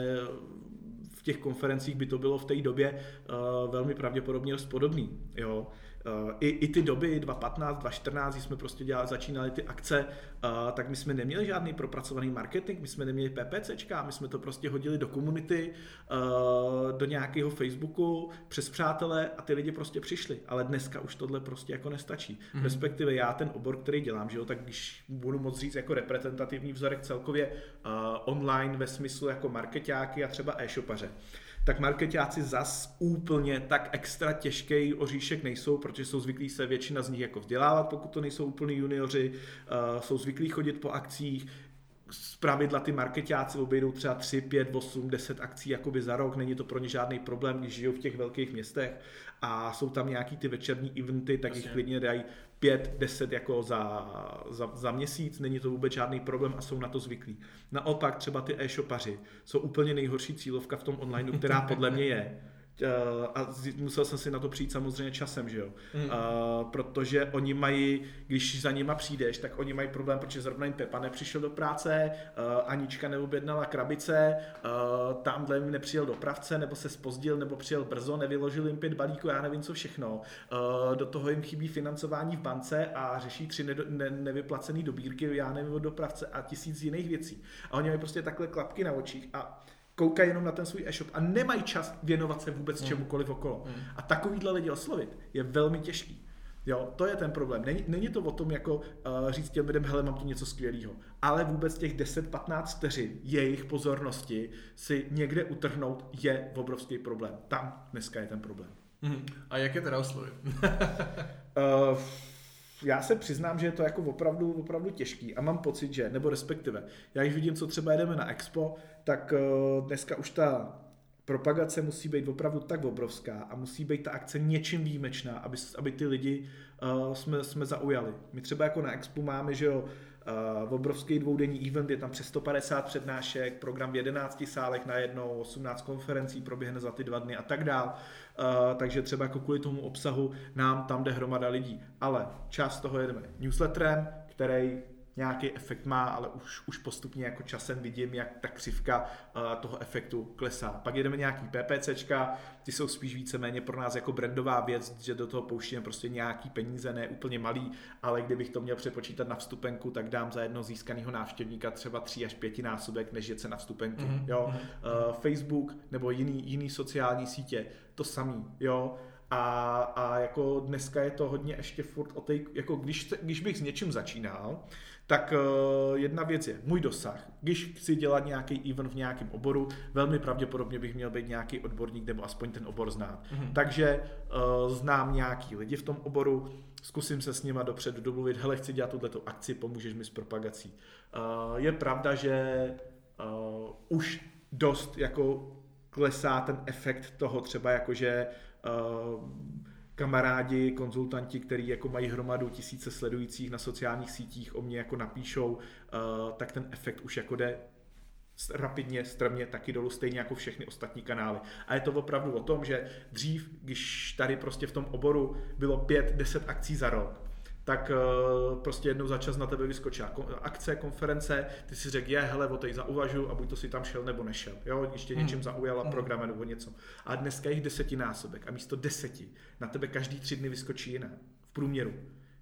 v těch konferencích by to bylo v té době uh, velmi pravděpodobně dost podobný. Jo. Uh, i, I ty doby 2015, 2014, kdy jsme prostě dělali, začínali ty akce, uh, tak my jsme neměli žádný propracovaný marketing, my jsme neměli PPCčka, my jsme to prostě hodili do komunity, uh, do nějakého Facebooku, přes přátele a ty lidi prostě přišli. Ale dneska už tohle prostě jako nestačí. Mm-hmm. Respektive já ten obor, který dělám, že jo, tak když budu moc říct jako reprezentativní vzorek celkově uh, online ve smyslu jako marketáky a třeba e-shopaře, tak marketáci zas úplně tak extra těžký oříšek nejsou, protože jsou zvyklí se většina z nich jako vzdělávat, pokud to nejsou úplní junioři, uh, jsou zvyklí chodit po akcích, z pravidla ty marketáci obejdou třeba 3, 5, 8, 10 akcí jakoby za rok, není to pro ně žádný problém, když žijou v těch velkých městech a jsou tam nějaký ty večerní eventy, tak Jasně. jich klidně dají 5, 10 jako za, za, za měsíc, není to vůbec žádný problém a jsou na to zvyklí. Naopak třeba ty e-shopaři jsou úplně nejhorší cílovka v tom online, která podle mě je a musel jsem si na to přijít samozřejmě časem, že jo. Mm. Uh, protože oni mají, když za nima přijdeš, tak oni mají problém, protože zrovna jim Pepa nepřišel do práce, uh, Anička neobjednala krabice, uh, tamhle jim nepřijel dopravce, nebo se spozdil, nebo přijel brzo, nevyložil jim pět balíků, já nevím co všechno. Do toho jim chybí financování v bance a řeší tři ne- ne- nevyplacené dobírky, já nevím od dopravce a tisíc jiných věcí. A oni mají prostě takhle klapky na očích a koukají jenom na ten svůj e-shop a nemají čas věnovat se vůbec mm. čemukoliv okolo. Mm. A takovýhle lidi oslovit je velmi těžký. Jo, to je ten problém. Není, není to o tom, jako uh, říct těm lidem, hele, mám tu něco skvělého, ale vůbec těch 10-15 vteřin jejich pozornosti si někde utrhnout je obrovský problém. Tam dneska je ten problém. Mm. A jak je teda oslovit? uh, já se přiznám, že je to jako opravdu, opravdu těžký a mám pocit, že, nebo respektive, já když vidím, co třeba jedeme na Expo, tak uh, dneska už ta propagace musí být opravdu tak obrovská a musí být ta akce něčím výjimečná, aby, aby ty lidi uh, jsme, jsme zaujali. My třeba jako na Expo máme, že jo, uh, obrovský dvoudenní event, je tam přes 150 přednášek, program v 11 sálech na jednou, 18 konferencí proběhne za ty dva dny a tak dál. Uh, takže třeba jako kvůli tomu obsahu nám tam jde hromada lidí. Ale část toho jedeme newsletterem, který nějaký efekt má, ale už, už postupně jako časem vidím, jak ta křivka uh, toho efektu klesá. Pak jedeme nějaký PPCčka, ty jsou spíš víceméně pro nás jako brandová věc, že do toho pouštíme prostě nějaký peníze, ne úplně malý, ale kdybych to měl přepočítat na vstupenku, tak dám za jedno získaného návštěvníka třeba 3 až 5 násobek, než je cena vstupenky. Mm-hmm. Jo? Uh, Facebook nebo jiný, jiný sociální sítě, to samý. Jo? A, a jako dneska je to hodně ještě furt o tej, jako když, když bych s něčím začínal, tak uh, jedna věc je můj dosah. Když chci dělat nějaký event v nějakém oboru, velmi pravděpodobně bych měl být nějaký odborník nebo aspoň ten obor znát. Mm-hmm. Takže uh, znám nějaký lidi v tom oboru, zkusím se s nima dopředu domluvit, hele, chci dělat tuto akci, pomůžeš mi s propagací. Uh, je pravda, že uh, už dost jako klesá ten efekt toho třeba jakože uh, kamarádi, konzultanti, kteří jako mají hromadu tisíce sledujících na sociálních sítích o mě jako napíšou, uh, tak ten efekt už jako jde rapidně, strmě taky dolů, stejně jako všechny ostatní kanály. A je to opravdu o tom, že dřív, když tady prostě v tom oboru bylo 5-10 akcí za rok, tak uh, prostě jednou za čas na tebe vyskočila akce, konference, ty si řekl, je, hele, o tej zauvažu a buď to si tam šel nebo nešel. Jo, ještě hmm. něčím zaujala hmm. program nebo něco. A dneska je jich desetinásobek a místo deseti na tebe každý tři dny vyskočí jiná v průměru.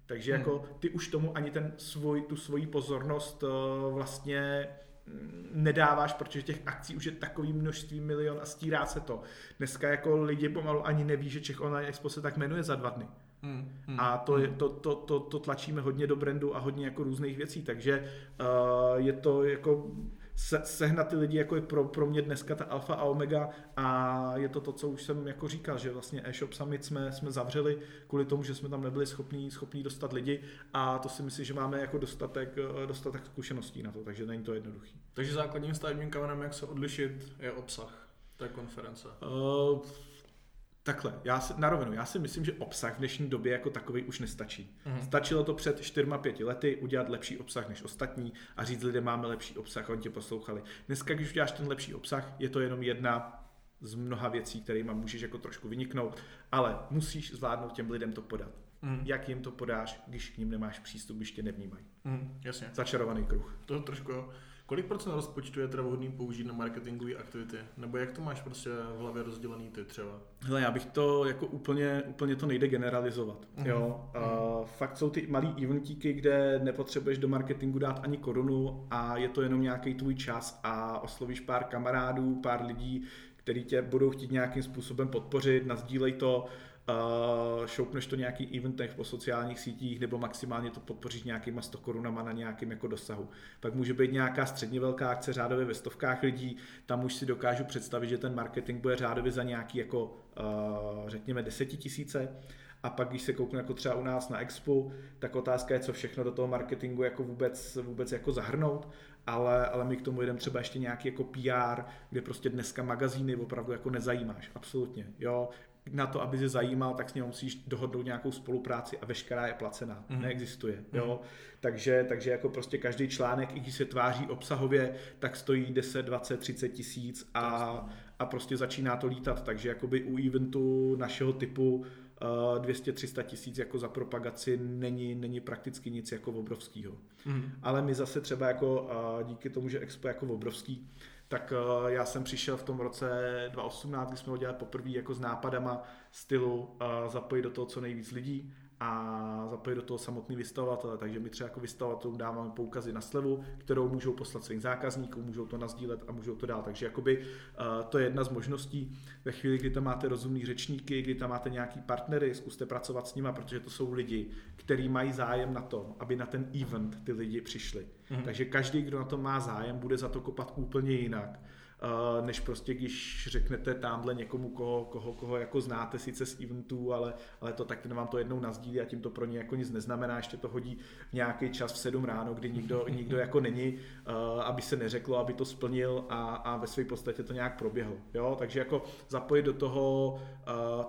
Takže hmm. jako ty už tomu ani ten svoj, tu svoji pozornost uh, vlastně mm, nedáváš, protože těch akcí už je takový množství milion a stírá se to. Dneska jako lidi pomalu ani neví, že Czech Online Expo se tak jmenuje za dva dny. Hmm, hmm, a to, je, hmm. to, to, to, to tlačíme hodně do brandu a hodně jako různých věcí, takže uh, je to jako se, sehnat ty lidi jako je pro, pro mě dneska ta alfa a omega a je to to, co už jsem jako říkal, že vlastně e-shop summit jsme, jsme zavřeli kvůli tomu, že jsme tam nebyli schopní, schopní dostat lidi a to si myslím, že máme jako dostatek, eh, dostatek zkušeností na to, takže není to jednoduchý. Takže základním stavebním kamenem, jak se odlišit, je obsah té konference. Uh, Takhle, já si, na rovinu, já si myslím, že obsah v dnešní době jako takový už nestačí. Mm. Stačilo to před 4-5 lety udělat lepší obsah než ostatní a říct lidem, máme lepší obsah, oni tě poslouchali. Dneska, když uděláš ten lepší obsah, je to jenom jedna z mnoha věcí, kterými můžeš jako trošku vyniknout, ale musíš zvládnout těm lidem to podat. Mm. Jak jim to podáš, když k ním nemáš přístup, když tě nevnímají. Mm, jasně. Začarovaný kruh. To trošku jo. Kolik procent rozpočtu je teda vhodný použít na marketingové aktivity? Nebo jak to máš prostě v hlavě rozdělený ty třeba? Hele, já bych to jako úplně, úplně to nejde generalizovat. Mm-hmm. Jo? Uh, fakt jsou ty malý eventíky, kde nepotřebuješ do marketingu dát ani korunu a je to jenom nějaký tvůj čas a oslovíš pár kamarádů, pár lidí, který tě budou chtít nějakým způsobem podpořit, nazdílej to, uh, šoupneš to nějaký eventech po sociálních sítích nebo maximálně to podpoříš nějakýma 100 korunama na nějakým jako dosahu. Pak může být nějaká středně velká akce řádově ve stovkách lidí, tam už si dokážu představit, že ten marketing bude řádově za nějaký jako uh, řekněme desetitisíce. A pak, když se kouknu jako třeba u nás na Expo, tak otázka je, co všechno do toho marketingu jako vůbec, vůbec jako zahrnout, ale, ale my k tomu jdeme třeba ještě nějaký jako PR, kde prostě dneska magazíny opravdu jako nezajímáš, absolutně, jo, na to, aby se zajímal, tak s ním musíš dohodnout nějakou spolupráci a veškerá je placená. Mm. Neexistuje. Mm. Jo? Takže, takže jako prostě každý článek, i když se tváří obsahově, tak stojí 10, 20, 30 tisíc a, a prostě začíná to lítat. Takže jakoby u eventu našeho typu 200-300 tisíc jako za propagaci není, není prakticky nic jako obrovského. Mm. Ale my zase třeba jako díky tomu, že Expo je jako obrovský, tak uh, já jsem přišel v tom roce 2018, kdy jsme ho dělali poprvé jako s nápadama stylu uh, zapojit do toho co nejvíc lidí a zapojit do toho samotný vystavovatele. Takže my třeba jako vystavovatelům dáváme poukazy na slevu, kterou můžou poslat svým zákazníkům, můžou to nazdílet a můžou to dál. Takže jakoby, uh, to je jedna z možností. Ve chvíli, kdy tam máte rozumný řečníky, kdy tam máte nějaký partnery, zkuste pracovat s nima, protože to jsou lidi, kteří mají zájem na tom, aby na ten event ty lidi přišli. Mm-hmm. Takže každý, kdo na to má zájem, bude za to kopat úplně jinak než prostě když řeknete tamhle někomu, koho, koho, koho jako znáte sice z eventů, ale, ale to tak ten vám to jednou nazdílí a tím to pro ně jako nic neznamená, ještě to hodí v nějaký čas v 7 ráno, kdy nikdo, nikdo jako není, aby se neřeklo, aby to splnil a, a ve své podstatě to nějak proběhlo. Jo? Takže jako zapojit do toho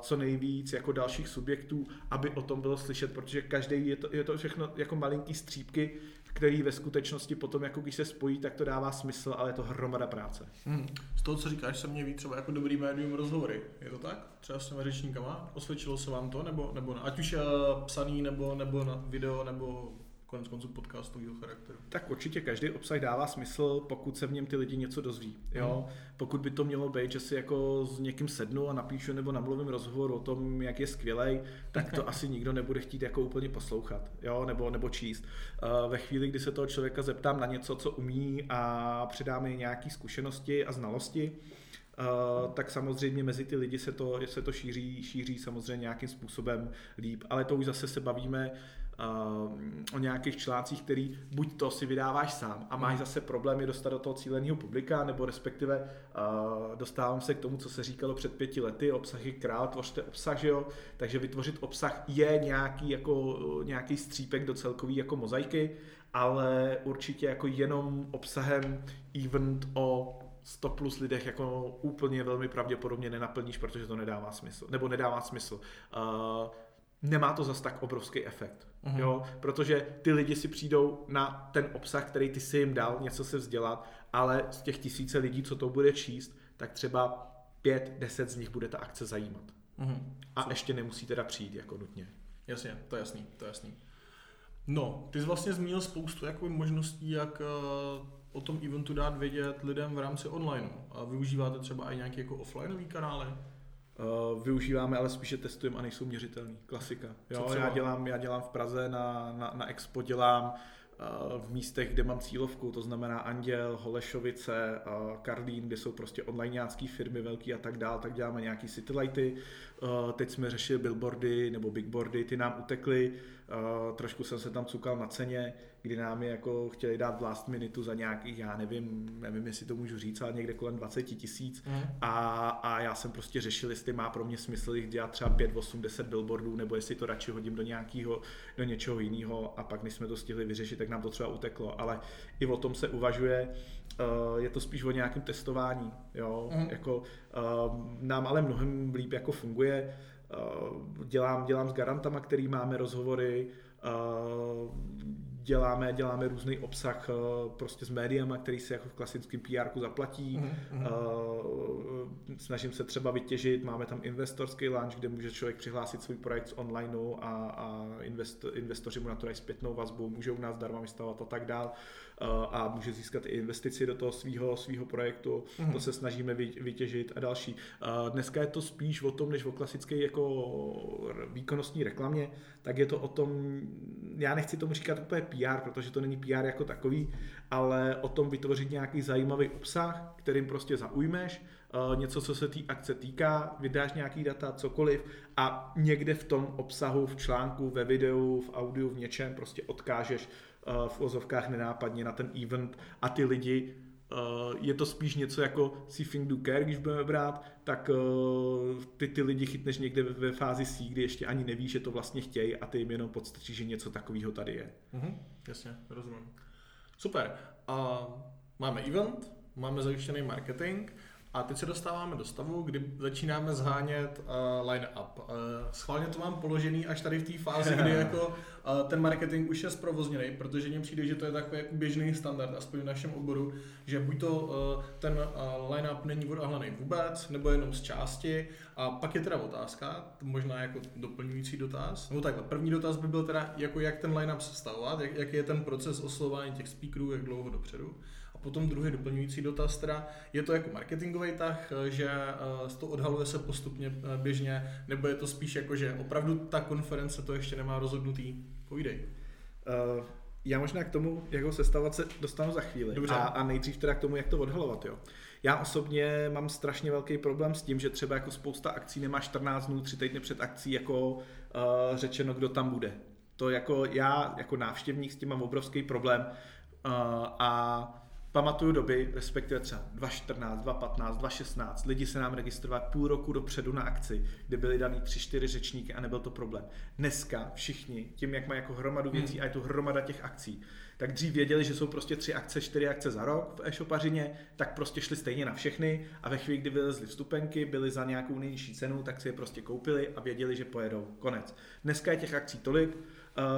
co nejvíc jako dalších subjektů, aby o tom bylo slyšet, protože každý je to, je to všechno jako malinký střípky, který ve skutečnosti potom, jako když se spojí, tak to dává smysl, ale je to hromada práce. Hmm. Z toho, co říkáš, se mě ví třeba jako dobrý médium rozhovory. Je to tak? Třeba s těmi řečníkama? Osvědčilo se vám to? Nebo, nebo ať už je psaný, nebo, nebo na video, nebo konec konců podcastového charakteru. Tak určitě každý obsah dává smysl, pokud se v něm ty lidi něco dozví. Jo? Hmm. Pokud by to mělo být, že si jako s někým sednu a napíšu nebo namluvím rozhovor o tom, jak je skvělej, tak to asi nikdo nebude chtít jako úplně poslouchat, jo? Nebo, nebo číst. Ve chvíli, kdy se toho člověka zeptám na něco, co umí a předám mi nějaké zkušenosti a znalosti, Uh, tak samozřejmě mezi ty lidi se to, se to šíří, šíří samozřejmě nějakým způsobem líp, ale to už zase se bavíme o nějakých článcích, který buď to si vydáváš sám a máš zase problémy dostat do toho cíleného publika, nebo respektive uh, dostávám se k tomu, co se říkalo před pěti lety, obsah je král, tvořte obsah, že jo? takže vytvořit obsah je nějaký, jako, nějaký střípek do celkový jako mozaiky, ale určitě jako jenom obsahem event o 100 plus lidech jako úplně velmi pravděpodobně nenaplníš, protože to nedává smysl. Nebo nedává smysl. Uh, nemá to zas tak obrovský efekt. Uh-huh. Jo? Protože ty lidi si přijdou na ten obsah, který ty si jim dal, něco se vzdělat, ale z těch tisíce lidí, co to bude číst, tak třeba pět, deset z nich bude ta akce zajímat. Uh-huh. A co? ještě nemusí teda přijít jako nutně. Jasně, to je jasný, to je jasný. No, ty jsi vlastně zmínil spoustu jako možností, jak uh, o tom eventu dát vědět lidem v rámci online. A využíváte třeba i nějaké jako offlineové kanály? Uh, využíváme, ale spíše testujeme a nejsou měřitelný. Klasika. Jo, já, dělám, já dělám v Praze na, na, na Expo, dělám uh, v místech, kde mám cílovku, to znamená Anděl, Holešovice, uh, Karlín, kde jsou prostě online nějaké firmy velký a tak dál, tak děláme nějaký citylighty. Teď jsme řešili billboardy nebo bigboardy, ty nám utekly, trošku jsem se tam cukal na ceně, kdy nám je jako chtěli dát last minutu za nějakých, já nevím, nevím, jestli to můžu říct, ale někde kolem 20 tisíc. Mm. a, a já jsem prostě řešil, jestli má pro mě smysl jich dělat třeba 5, 8, 10 billboardů, nebo jestli to radši hodím do nějakého, do něčeho jiného. A pak, když jsme to stihli vyřešit, tak nám to třeba uteklo, ale i o tom se uvažuje, uh, je to spíš o nějakém testování, jo, mm. jako uh, nám ale mnohem líp jako funguje, uh, dělám, dělám s garantama, který máme rozhovory, děláme, děláme různý obsah uh, prostě s médiama, který se jako v klasickém PR zaplatí. Mm-hmm. Snažím se třeba vytěžit, máme tam investorský launch, kde může člověk přihlásit svůj projekt z online a, a invest, investoři mu na to dají zpětnou vazbu, můžou nás darma vystavovat a tak dál a může získat i investici do toho svého svého projektu. Mm-hmm. To se snažíme vytěžit a další. Dneska je to spíš o tom, než o klasické jako výkonnostní reklamě, tak je to o tom, já nechci tomu říkat úplně PR, protože to není PR jako takový, ale o tom vytvořit nějaký zajímavý obsah, kterým prostě zaujmeš, něco, co se té akce týká, vydáš nějaký data, cokoliv a někde v tom obsahu, v článku, ve videu, v audiu, v něčem prostě odkážeš v ozovkách nenápadně na ten event a ty lidi Uh, je to spíš něco jako Think Do Care, když budeme brát, tak uh, ty, ty lidi chytneš někde ve, fázi C, kdy ještě ani nevíš, že to vlastně chtějí a ty jim jenom podstrčíš, že něco takového tady je. Mm-hmm, jasně, rozumím. Super. Uh, máme event, máme zajištěný marketing, a teď se dostáváme do stavu, kdy začínáme zhánět uh, line-up. Uh, schválně to mám položený až tady v té fázi, kdy jako uh, ten marketing už je zprovozněný, protože mně přijde, že to je takový jako běžný standard, aspoň v našem oboru, že buď to uh, ten uh, line-up není odahlený vůbec, nebo jenom z části. A pak je teda otázka, možná jako doplňující dotaz. Nebo takhle, první dotaz by byl teda, jako jak ten line-up sestavovat, jak, jak je ten proces oslovování těch speakerů, jak dlouho dopředu potom druhý doplňující dotaz, teda je to jako marketingový tah, že eh, to odhaluje se postupně eh, běžně, nebo je to spíš jako, že opravdu ta konference to ještě nemá rozhodnutý? Povídej. Uh, já možná k tomu, jak ho sestavovat, se dostanu za chvíli. Dobře. A, a nejdřív teda k tomu, jak to odhalovat. Jo. Já osobně mám strašně velký problém s tím, že třeba jako spousta akcí nemá 14 dnů, 3 týdny před akcí jako uh, řečeno, kdo tam bude. To jako já, jako návštěvník s tím mám obrovský problém uh, a pamatuju doby, respektive třeba 2014, 2015, 2016, lidi se nám registrovali půl roku dopředu na akci, kde byly daný tři, čtyři řečníky a nebyl to problém. Dneska všichni, tím jak mají jako hromadu věcí hmm. a je tu hromada těch akcí, tak dřív věděli, že jsou prostě tři akce, čtyři akce za rok v e-shopařině, tak prostě šli stejně na všechny a ve chvíli, kdy vylezli vstupenky, byly za nějakou nejnižší cenu, tak si je prostě koupili a věděli, že pojedou. Konec. Dneska je těch akcí tolik,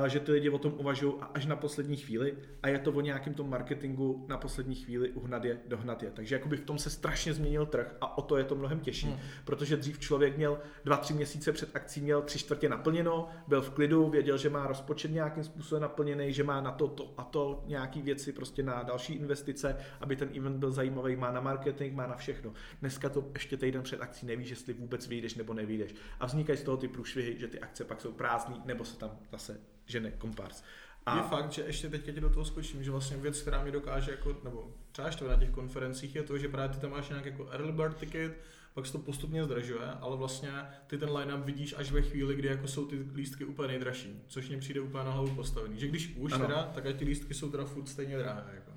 že ty lidi o tom uvažují až na poslední chvíli a je to o nějakém tom marketingu na poslední chvíli uhnat je, dohnat je. Takže jakoby v tom se strašně změnil trh a o to je to mnohem těžší, hmm. protože dřív člověk měl dva, tři měsíce před akcí měl tři čtvrtě naplněno, byl v klidu, věděl, že má rozpočet nějakým způsobem naplněný, že má na to, to a to nějaký věci prostě na další investice, aby ten event byl zajímavý, má na marketing, má na všechno. Dneska to ještě týden před akcí nevíš, jestli vůbec vyjdeš nebo nevyjdeš. A vznikají z toho ty průšvihy, že ty akce pak jsou prázdné, nebo se tam zase žene kompars. A je fakt, že ještě teďka ti do toho skočím, že vlastně věc, která mi dokáže, jako, nebo třeba ještě na těch konferencích, je to, že právě ty tam máš nějak jako early bird ticket, pak se to postupně zdražuje, ale vlastně ty ten line-up vidíš až ve chvíli, kdy jako jsou ty lístky úplně nejdražší, což mě přijde úplně na hlavu postavený. Že když už ano. teda, tak ty lístky jsou teda furt stejně drahé. Jako.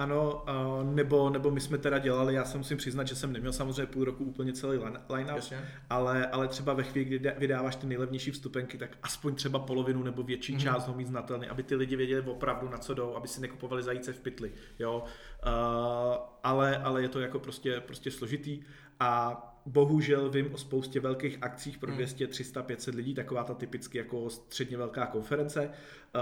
Ano, nebo, nebo my jsme teda dělali, já se musím přiznat, že jsem neměl samozřejmě půl roku úplně celý line-up, ale, ale třeba ve chvíli, kdy vydáváš ty nejlevnější vstupenky, tak aspoň třeba polovinu nebo větší mm-hmm. část ho mít znatelný, aby ty lidi věděli opravdu na co jdou, aby si nekupovali zajíce v pytli, jo. Uh, ale, ale je to jako prostě, prostě složitý a bohužel vím o spoustě velkých akcích pro 200, 300, 500 lidí, taková ta typicky jako středně velká konference, eh,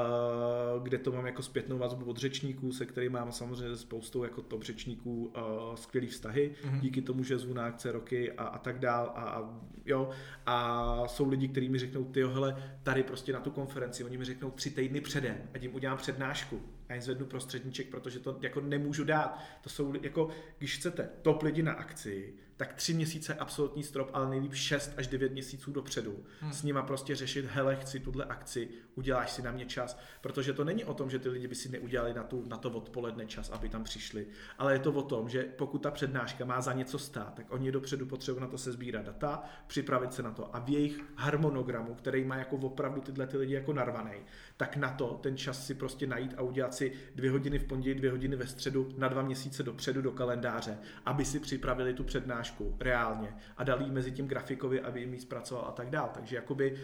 kde to mám jako zpětnou vazbu od řečníků, se kterými mám samozřejmě spoustou jako top řečníků eh, skvělý vztahy, mm-hmm. díky tomu, že zvu na akce roky a, a tak dál a, a jo, a jsou lidi, kteří mi řeknou, ty hele, tady prostě na tu konferenci, oni mi řeknou tři týdny předem, ať jim udělám přednášku, a jen zvednu prostředníček, protože to jako nemůžu dát. To jsou jako, když chcete top lidi na akci, tak tři měsíce absolutní strop, ale nejlíp 6 až 9 měsíců dopředu. Hmm. S nima prostě řešit, hele, chci tuhle akci, uděláš si na mě čas. Protože to není o tom, že ty lidi by si neudělali na, tu, na to odpoledne čas, aby tam přišli. Ale je to o tom, že pokud ta přednáška má za něco stát, tak oni dopředu potřebují na to se sbírat data, připravit se na to. A v jejich harmonogramu, který má jako opravdu tyhle ty lidi jako narvaný, tak na to ten čas si prostě najít a udělat si dvě hodiny v pondělí, dvě hodiny ve středu, na dva měsíce dopředu do kalendáře, aby si připravili tu přednášku reálně a dali ji mezi tím grafikovi, aby jim ji zpracoval a tak dál. Takže jakoby uh,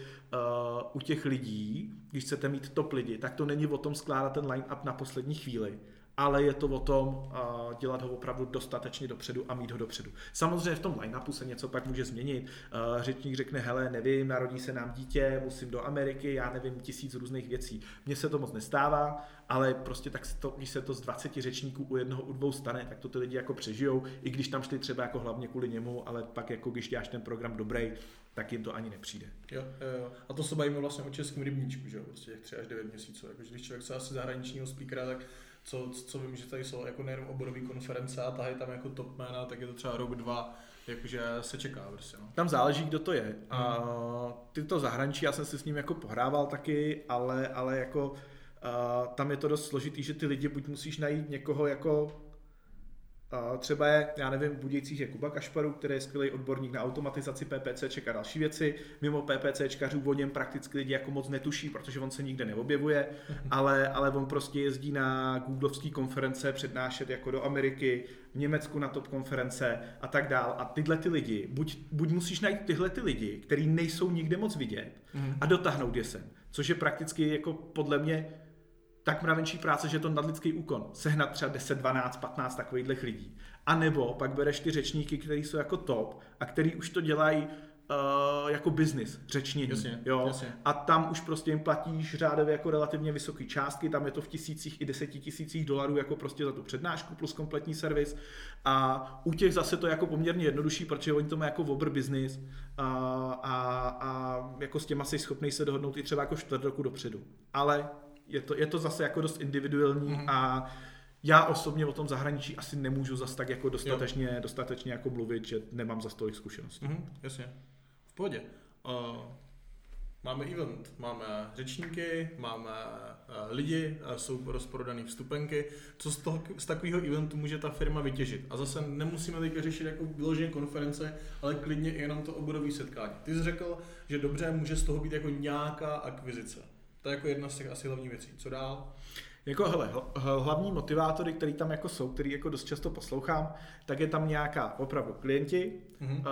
u těch lidí, když chcete mít top lidi, tak to není o tom skládat ten line-up na poslední chvíli, ale je to o tom uh, dělat ho opravdu dostatečně dopředu a mít ho dopředu. Samozřejmě v tom line-upu se něco pak může změnit. Uh, řečník řekne, hele, nevím, narodí se nám dítě, musím do Ameriky, já nevím, tisíc různých věcí. Mně se to moc nestává, ale prostě tak se to, když se to z 20 řečníků u jednoho, u dvou stane, tak to ty lidi jako přežijou, i když tam šli třeba jako hlavně kvůli němu, ale pak jako když děláš ten program dobrý, tak jim to ani nepřijde. Jo, jo. A to se bavíme vlastně o českém rybníčku, že jo, prostě těch 3 až 9 měsíců. Jako, když člověk chce asi zahraničního speakera, tak co, co vím, že tady jsou jako nejenom oborové konference a tahy tam jako top jména, tak je to třeba rok, dva, jakože se čeká prostě. No. Tam záleží, kdo to je. A hmm. ty to zahraničí, já jsem si s ním jako pohrával taky, ale, ale jako uh, tam je to dost složitý, že ty lidi buď musíš najít někoho jako Třeba je, já nevím, v Budějcích je Kuba Kašparu, který je skvělý odborník na automatizaci PPC a další věci. Mimo PPCčkařů o něm prakticky lidi jako moc netuší, protože on se nikde neobjevuje, ale, ale on prostě jezdí na googlovské konference přednášet jako do Ameriky, v Německu na top konference a tak dál. A tyhle ty lidi, buď, buď musíš najít tyhle ty lidi, který nejsou nikde moc vidět mm. a dotáhnout je sem. Což je prakticky jako podle mě tak mravenčí práce, že je to nadlidský úkon. Sehnat třeba 10, 12, 15 takových lidí. A nebo pak bereš ty řečníky, kteří jsou jako top a který už to dělají uh, jako business, řečnění. Jasně, jo? Jasně. A tam už prostě jim platíš řádově jako relativně vysoké částky, tam je to v tisících i deseti tisících dolarů jako prostě za tu přednášku plus kompletní servis. A u těch zase to je jako poměrně jednodušší, protože oni to mají jako obr business a, a, a jako s těma jsi schopný se dohodnout i třeba jako čtvrt roku dopředu. Ale je to, je to zase jako dost individuální mm-hmm. a já osobně o tom zahraničí asi nemůžu zase tak jako dostatečně, dostatečně jako mluvit, že nemám za tolik zkušeností. Mm-hmm, jasně. V pohodě. Uh, máme event, máme řečníky, máme uh, lidi, uh, jsou rozprodané vstupenky. Co z, toho, z takového eventu může ta firma vytěžit? A zase nemusíme teď řešit jako vyloženě konference, ale klidně i jenom to oborové setkání. Ty jsi řekl, že dobře může z toho být jako nějaká akvizice. To je jako jedna z těch asi hlavních věcí. Co dál? Jako hele, hlavní motivátory, které tam jako jsou, který jako dost často poslouchám, tak je tam nějaká opravdu klienti, mm-hmm.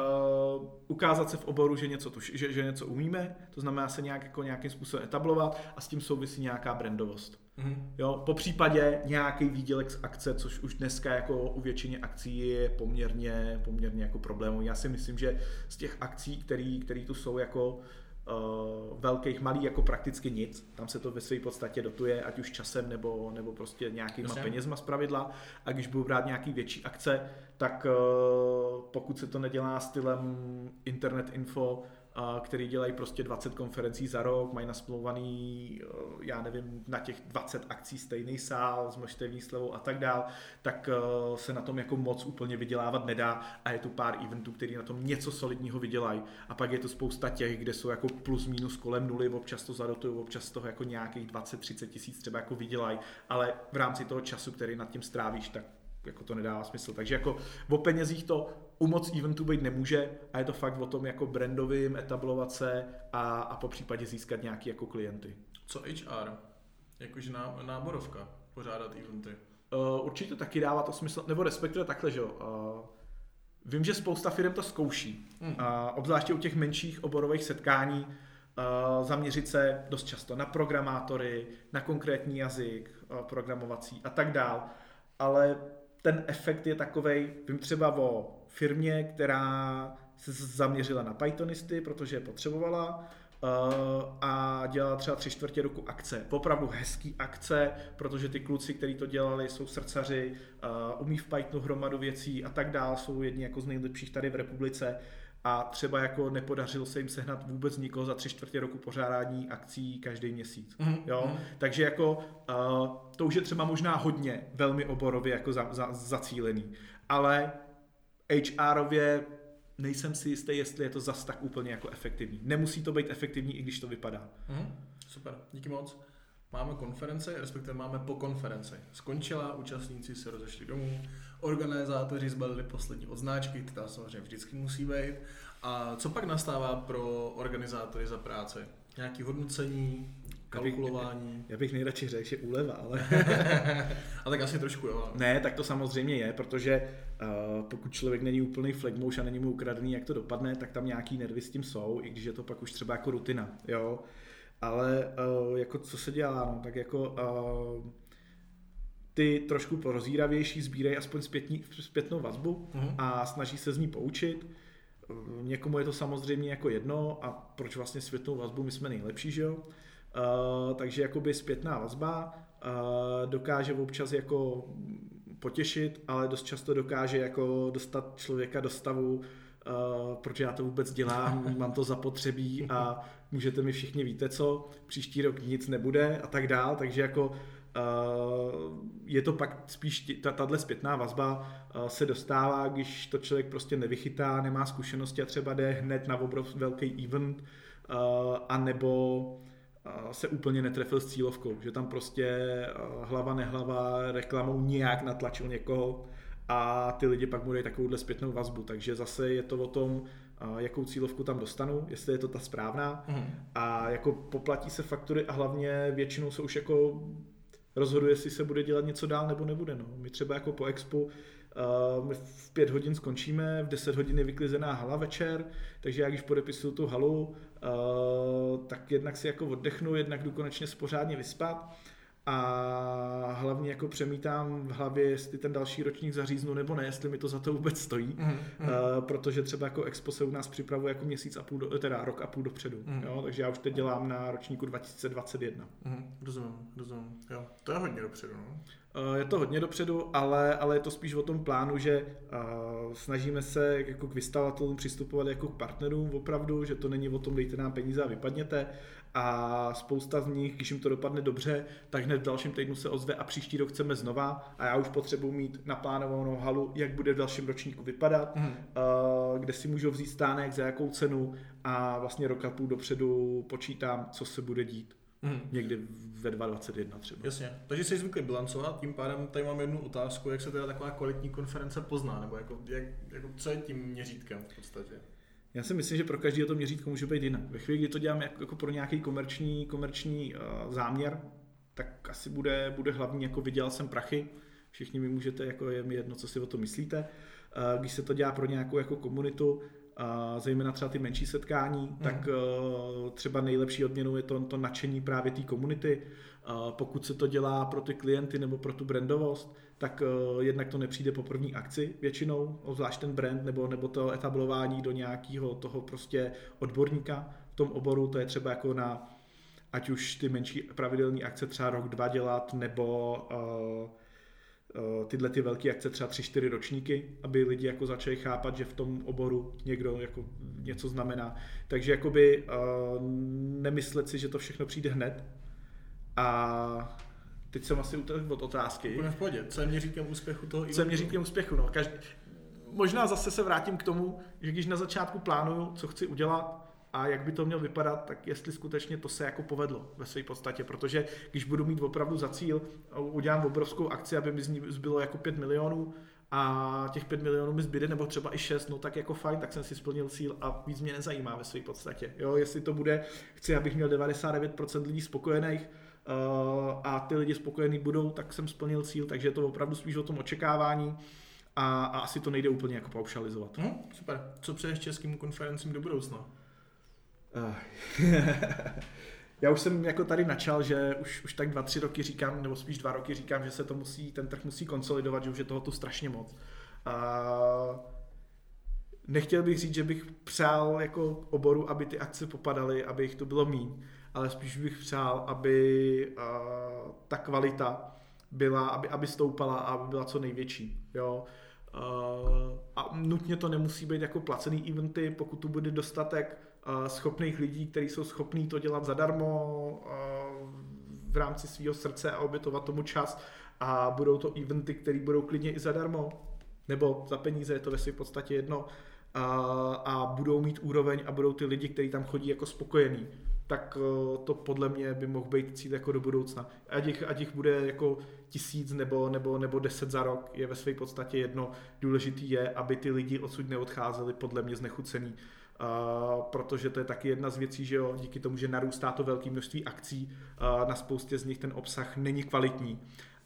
uh, ukázat se v oboru, že něco, tuž, že, že něco umíme, to znamená se nějak, jako nějakým způsobem etablovat a s tím souvisí nějaká brandovost. Mm-hmm. Jo, po případě nějaký výdělek z akce, což už dneska jako u většině akcí je poměrně, poměrně jako problémový. Já si myslím, že z těch akcí, které tu jsou jako uh, velkých, malý jako prakticky nic. Tam se to ve své podstatě dotuje, ať už časem nebo, nebo prostě nějakýma Myslím. penězma z pravidla. A když budu brát nějaký větší akce, tak uh, pokud se to nedělá stylem internet info, který dělají prostě 20 konferencí za rok, mají nasmlouvaný, eh, já nevím, na těch 20 akcí stejný sál s množstevní slevou a tak dál, tak eh, se na tom jako moc úplně vydělávat nedá a je tu pár eventů, který na tom něco solidního vydělají. A pak je to spousta těch, kde jsou jako plus minus kolem nuly, občas to zadotují, občas toho jako nějakých 20-30 tisíc třeba jako vydělají, ale v rámci toho času, který nad tím strávíš, tak jako to nedává smysl. Takže jako o penězích to u moc eventů být nemůže a je to fakt o tom jako brandovým, etablovat se a, a po případě získat nějaký jako klienty. Co HR? Jakože ná, náborovka, pořádat eventy? Uh, určitě taky dává to smysl, nebo respektive takhle, že jo. Uh, vím, že spousta firm to zkouší, hmm. uh, obzvláště u těch menších oborových setkání, uh, zaměřit se dost často na programátory, na konkrétní jazyk uh, programovací a tak dál, ale ten efekt je takový, vím třeba o firmě, která se zaměřila na Pythonisty, protože je potřebovala uh, a dělala třeba tři čtvrtě roku akce. Opravdu hezký akce, protože ty kluci, kteří to dělali, jsou srdcaři, uh, umí v Pythonu hromadu věcí a tak dál, jsou jedni jako z nejlepších tady v republice a třeba jako nepodařilo se jim sehnat vůbec nikoho za tři čtvrtě roku pořádání akcí každý měsíc. Mm-hmm. Jo? Mhm. Takže jako uh, to už je třeba možná hodně velmi oborově jako za, za, zacílený, ale HRově nejsem si jistý, jestli je to zas tak úplně jako efektivní. Nemusí to být efektivní, i když to vypadá. Mm-hmm. Super, díky moc. Máme konference, respektive máme po konferenci. Skončila, účastníci se rozešli domů, organizátoři zbalili poslední odznáčky, ty tam samozřejmě vždycky musí být. A co pak nastává pro organizátory za práci? Nějaký hodnocení, kalkulování? Já bych, já bych nejradši řekl, že úleva, ale... a tak asi trošku jo. Ne, tak to samozřejmě je, protože pokud člověk není úplný flagmouš a není mu ukradený, jak to dopadne, tak tam nějaký nervy s tím jsou, i když je to pak už třeba jako rutina, jo. Ale uh, jako co se dělá, no, tak jako uh, ty trošku porozíravější sbírají aspoň zpětní, zpětnou vazbu uh-huh. a snaží se z ní poučit. Někomu je to samozřejmě jako jedno a proč vlastně zpětnou vazbu, my jsme nejlepší, že jo? Uh, takže jakoby zpětná vazba uh, dokáže občas jako potěšit, ale dost často dokáže jako dostat člověka do stavu, uh, proč já to vůbec dělám, mám to zapotřebí a můžete mi všichni víte co, příští rok nic nebude a tak dál, takže jako Uh, je to pak spíš, tahle zpětná vazba uh, se dostává, když to člověk prostě nevychytá, nemá zkušenosti a třeba jde hned na obrov velký event, uh, anebo se úplně netrefil s cílovkou, že tam prostě hlava nehlava reklamou nějak natlačil někoho a ty lidi pak budou takovouhle zpětnou vazbu, takže zase je to o tom, jakou cílovku tam dostanu, jestli je to ta správná mm. a jako poplatí se faktury a hlavně většinou se už jako rozhoduje, jestli se bude dělat něco dál nebo nebude. No. My třeba jako po Expo uh, my v pět hodin skončíme, v deset hodin je vyklizená hala večer, takže já když podepisuju tu halu, tak jednak si jako oddechnu, jednak jdu konečně spořádně vyspat a hlavně jako přemítám v hlavě, jestli ten další ročník zaříznu nebo ne, jestli mi to za to vůbec stojí, mm, mm. Uh, protože třeba jako Expo se u nás připravuje jako měsíc a půl, do, teda rok a půl dopředu, mm. jo, takže já už teď dělám na ročníku 2021. Mm, rozumím, rozumím, jo, to je hodně dopředu, no. Uh, je to hodně dopředu, ale, ale je to spíš o tom plánu, že uh, snažíme se jako k vystavatelům přistupovat jako k partnerům opravdu, že to není o tom dejte nám peníze a vypadněte, a spousta z nich, když jim to dopadne dobře, tak hned v dalším týdnu se ozve a příští rok chceme znova a já už potřebuji mít naplánovanou halu, jak bude v dalším ročníku vypadat, mm. kde si můžu vzít stánek, za jakou cenu a vlastně rok a půl dopředu počítám, co se bude dít. Mm. Někdy ve 2021 třeba. Jasně. Takže jsi zvyklý bilancovat, tím pádem tady mám jednu otázku, jak se teda taková kvalitní konference pozná, nebo jako, jak, jako co je tím měřítkem v podstatě? Já si myslím, že pro každého to měřítko může být jinak. Ve chvíli, kdy to dělám jako, jako pro nějaký komerční, komerční uh, záměr, tak asi bude, bude hlavní jako vydělal jsem prachy. Všichni mi můžete, jako je mi jedno, co si o to myslíte. Uh, když se to dělá pro nějakou jako komunitu, a zejména třeba ty menší setkání, mm. tak uh, třeba nejlepší odměnou je to, to nadšení právě té komunity. Uh, pokud se to dělá pro ty klienty nebo pro tu brandovost, tak uh, jednak to nepřijde po první akci většinou, zvlášť ten brand nebo, nebo to etablování do nějakého toho prostě odborníka v tom oboru, to je třeba jako na ať už ty menší pravidelné akce třeba rok, dva dělat, nebo uh, uh, tyhle ty velké akce třeba tři, čtyři ročníky, aby lidi jako začali chápat, že v tom oboru někdo jako něco znamená. Takže jakoby uh, nemyslet si, že to všechno přijde hned a Teď jsem asi od otázky. Úplně v pohodě. Co je měřítkem úspěchu toho Co je měřítkem úspěchu? No. Každý... Možná zase se vrátím k tomu, že když na začátku plánuju, co chci udělat a jak by to mělo vypadat, tak jestli skutečně to se jako povedlo ve své podstatě, protože když budu mít opravdu za cíl, udělám obrovskou akci, aby mi z ní zbylo jako 5 milionů, a těch 5 milionů mi zbyde, nebo třeba i 6, no tak jako fajn, tak jsem si splnil cíl a víc mě nezajímá ve své podstatě. Jo, jestli to bude, chci, abych měl 99% lidí spokojených, Eh, a ty lidi spokojení budou, tak jsem splnil cíl, takže je to opravdu spíš o tom očekávání a, a asi to nejde úplně jako paušalizovat. Hmm, super. Co přeješ českým konferencím do budoucna? Já už jsem jako tady načal, že už, už tak dva, tři roky říkám, nebo spíš dva roky říkám, že se to musí, ten trh musí konsolidovat, že už je toho tu strašně moc. A nechtěl bych říct, že bych přál jako oboru, aby ty akce popadaly, aby jich to bylo míň, ale spíš bych přál, aby ta kvalita byla, aby, aby stoupala a aby byla co největší. Jo? a nutně to nemusí být jako placený eventy, pokud tu bude dostatek schopných lidí, kteří jsou schopní to dělat zadarmo v rámci svého srdce a obětovat tomu čas a budou to eventy, které budou klidně i zadarmo, nebo za peníze, je to ve v podstatě jedno, a, budou mít úroveň a budou ty lidi, kteří tam chodí jako spokojení, tak to podle mě by mohl být cíl jako do budoucna. Ať jich, ať jich bude jako tisíc nebo, nebo, nebo deset za rok, je ve své podstatě jedno. Důležitý je, aby ty lidi odsud neodcházeli podle mě znechucený. Uh, protože to je taky jedna z věcí, že jo, díky tomu, že narůstá to velké množství akcí, uh, na spoustě z nich ten obsah není kvalitní.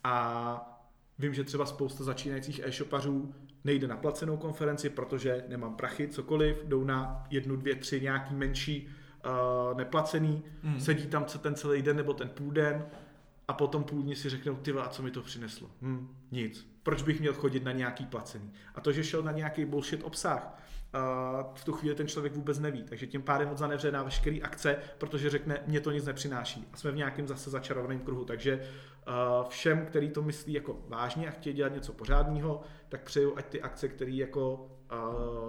A vím, že třeba spousta začínajících e-shopařů nejde na placenou konferenci, protože nemám prachy, cokoliv, jdou na jednu, dvě, tři nějaký menší uh, neplacený, mm. sedí tam co ten celý den nebo ten půl den a potom půl dní si řeknou, ty a co mi to přineslo? Hm, nic. Proč bych měl chodit na nějaký placený? A to, že šel na nějaký bullshit obsah, v tu chvíli ten člověk vůbec neví. Takže tím pádem od zanevře na veškeré akce, protože řekne, mě to nic nepřináší. A jsme v nějakém zase začarovaném kruhu. Takže všem, který to myslí jako vážně a chtějí dělat něco pořádného, tak přeju, ať ty akce, které jako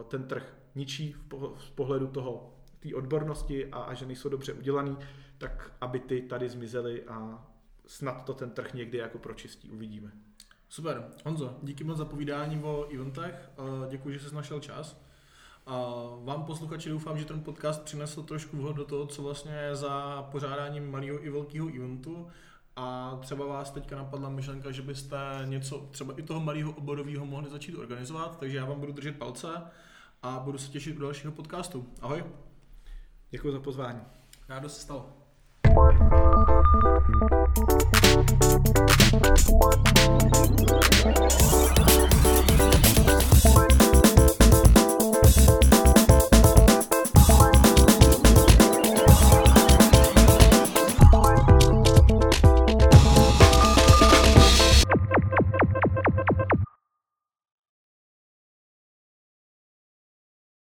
ten trh ničí z pohledu toho té odbornosti a, a že nejsou dobře udělaný, tak aby ty tady zmizely a snad to ten trh někdy jako pročistí. Uvidíme. Super. Honzo, díky moc za povídání o eventech. Děkuji, že jsi našel čas. A vám posluchači doufám, že ten podcast přinesl trošku vhod do toho, co vlastně je za pořádáním malého i velkého eventu. A třeba vás teďka napadla myšlenka, že byste něco třeba i toho malého oborového mohli začít organizovat, takže já vám budu držet palce a budu se těšit u dalšího podcastu. Ahoj. Děkuji za pozvání. Rádo se stalo. Thank you.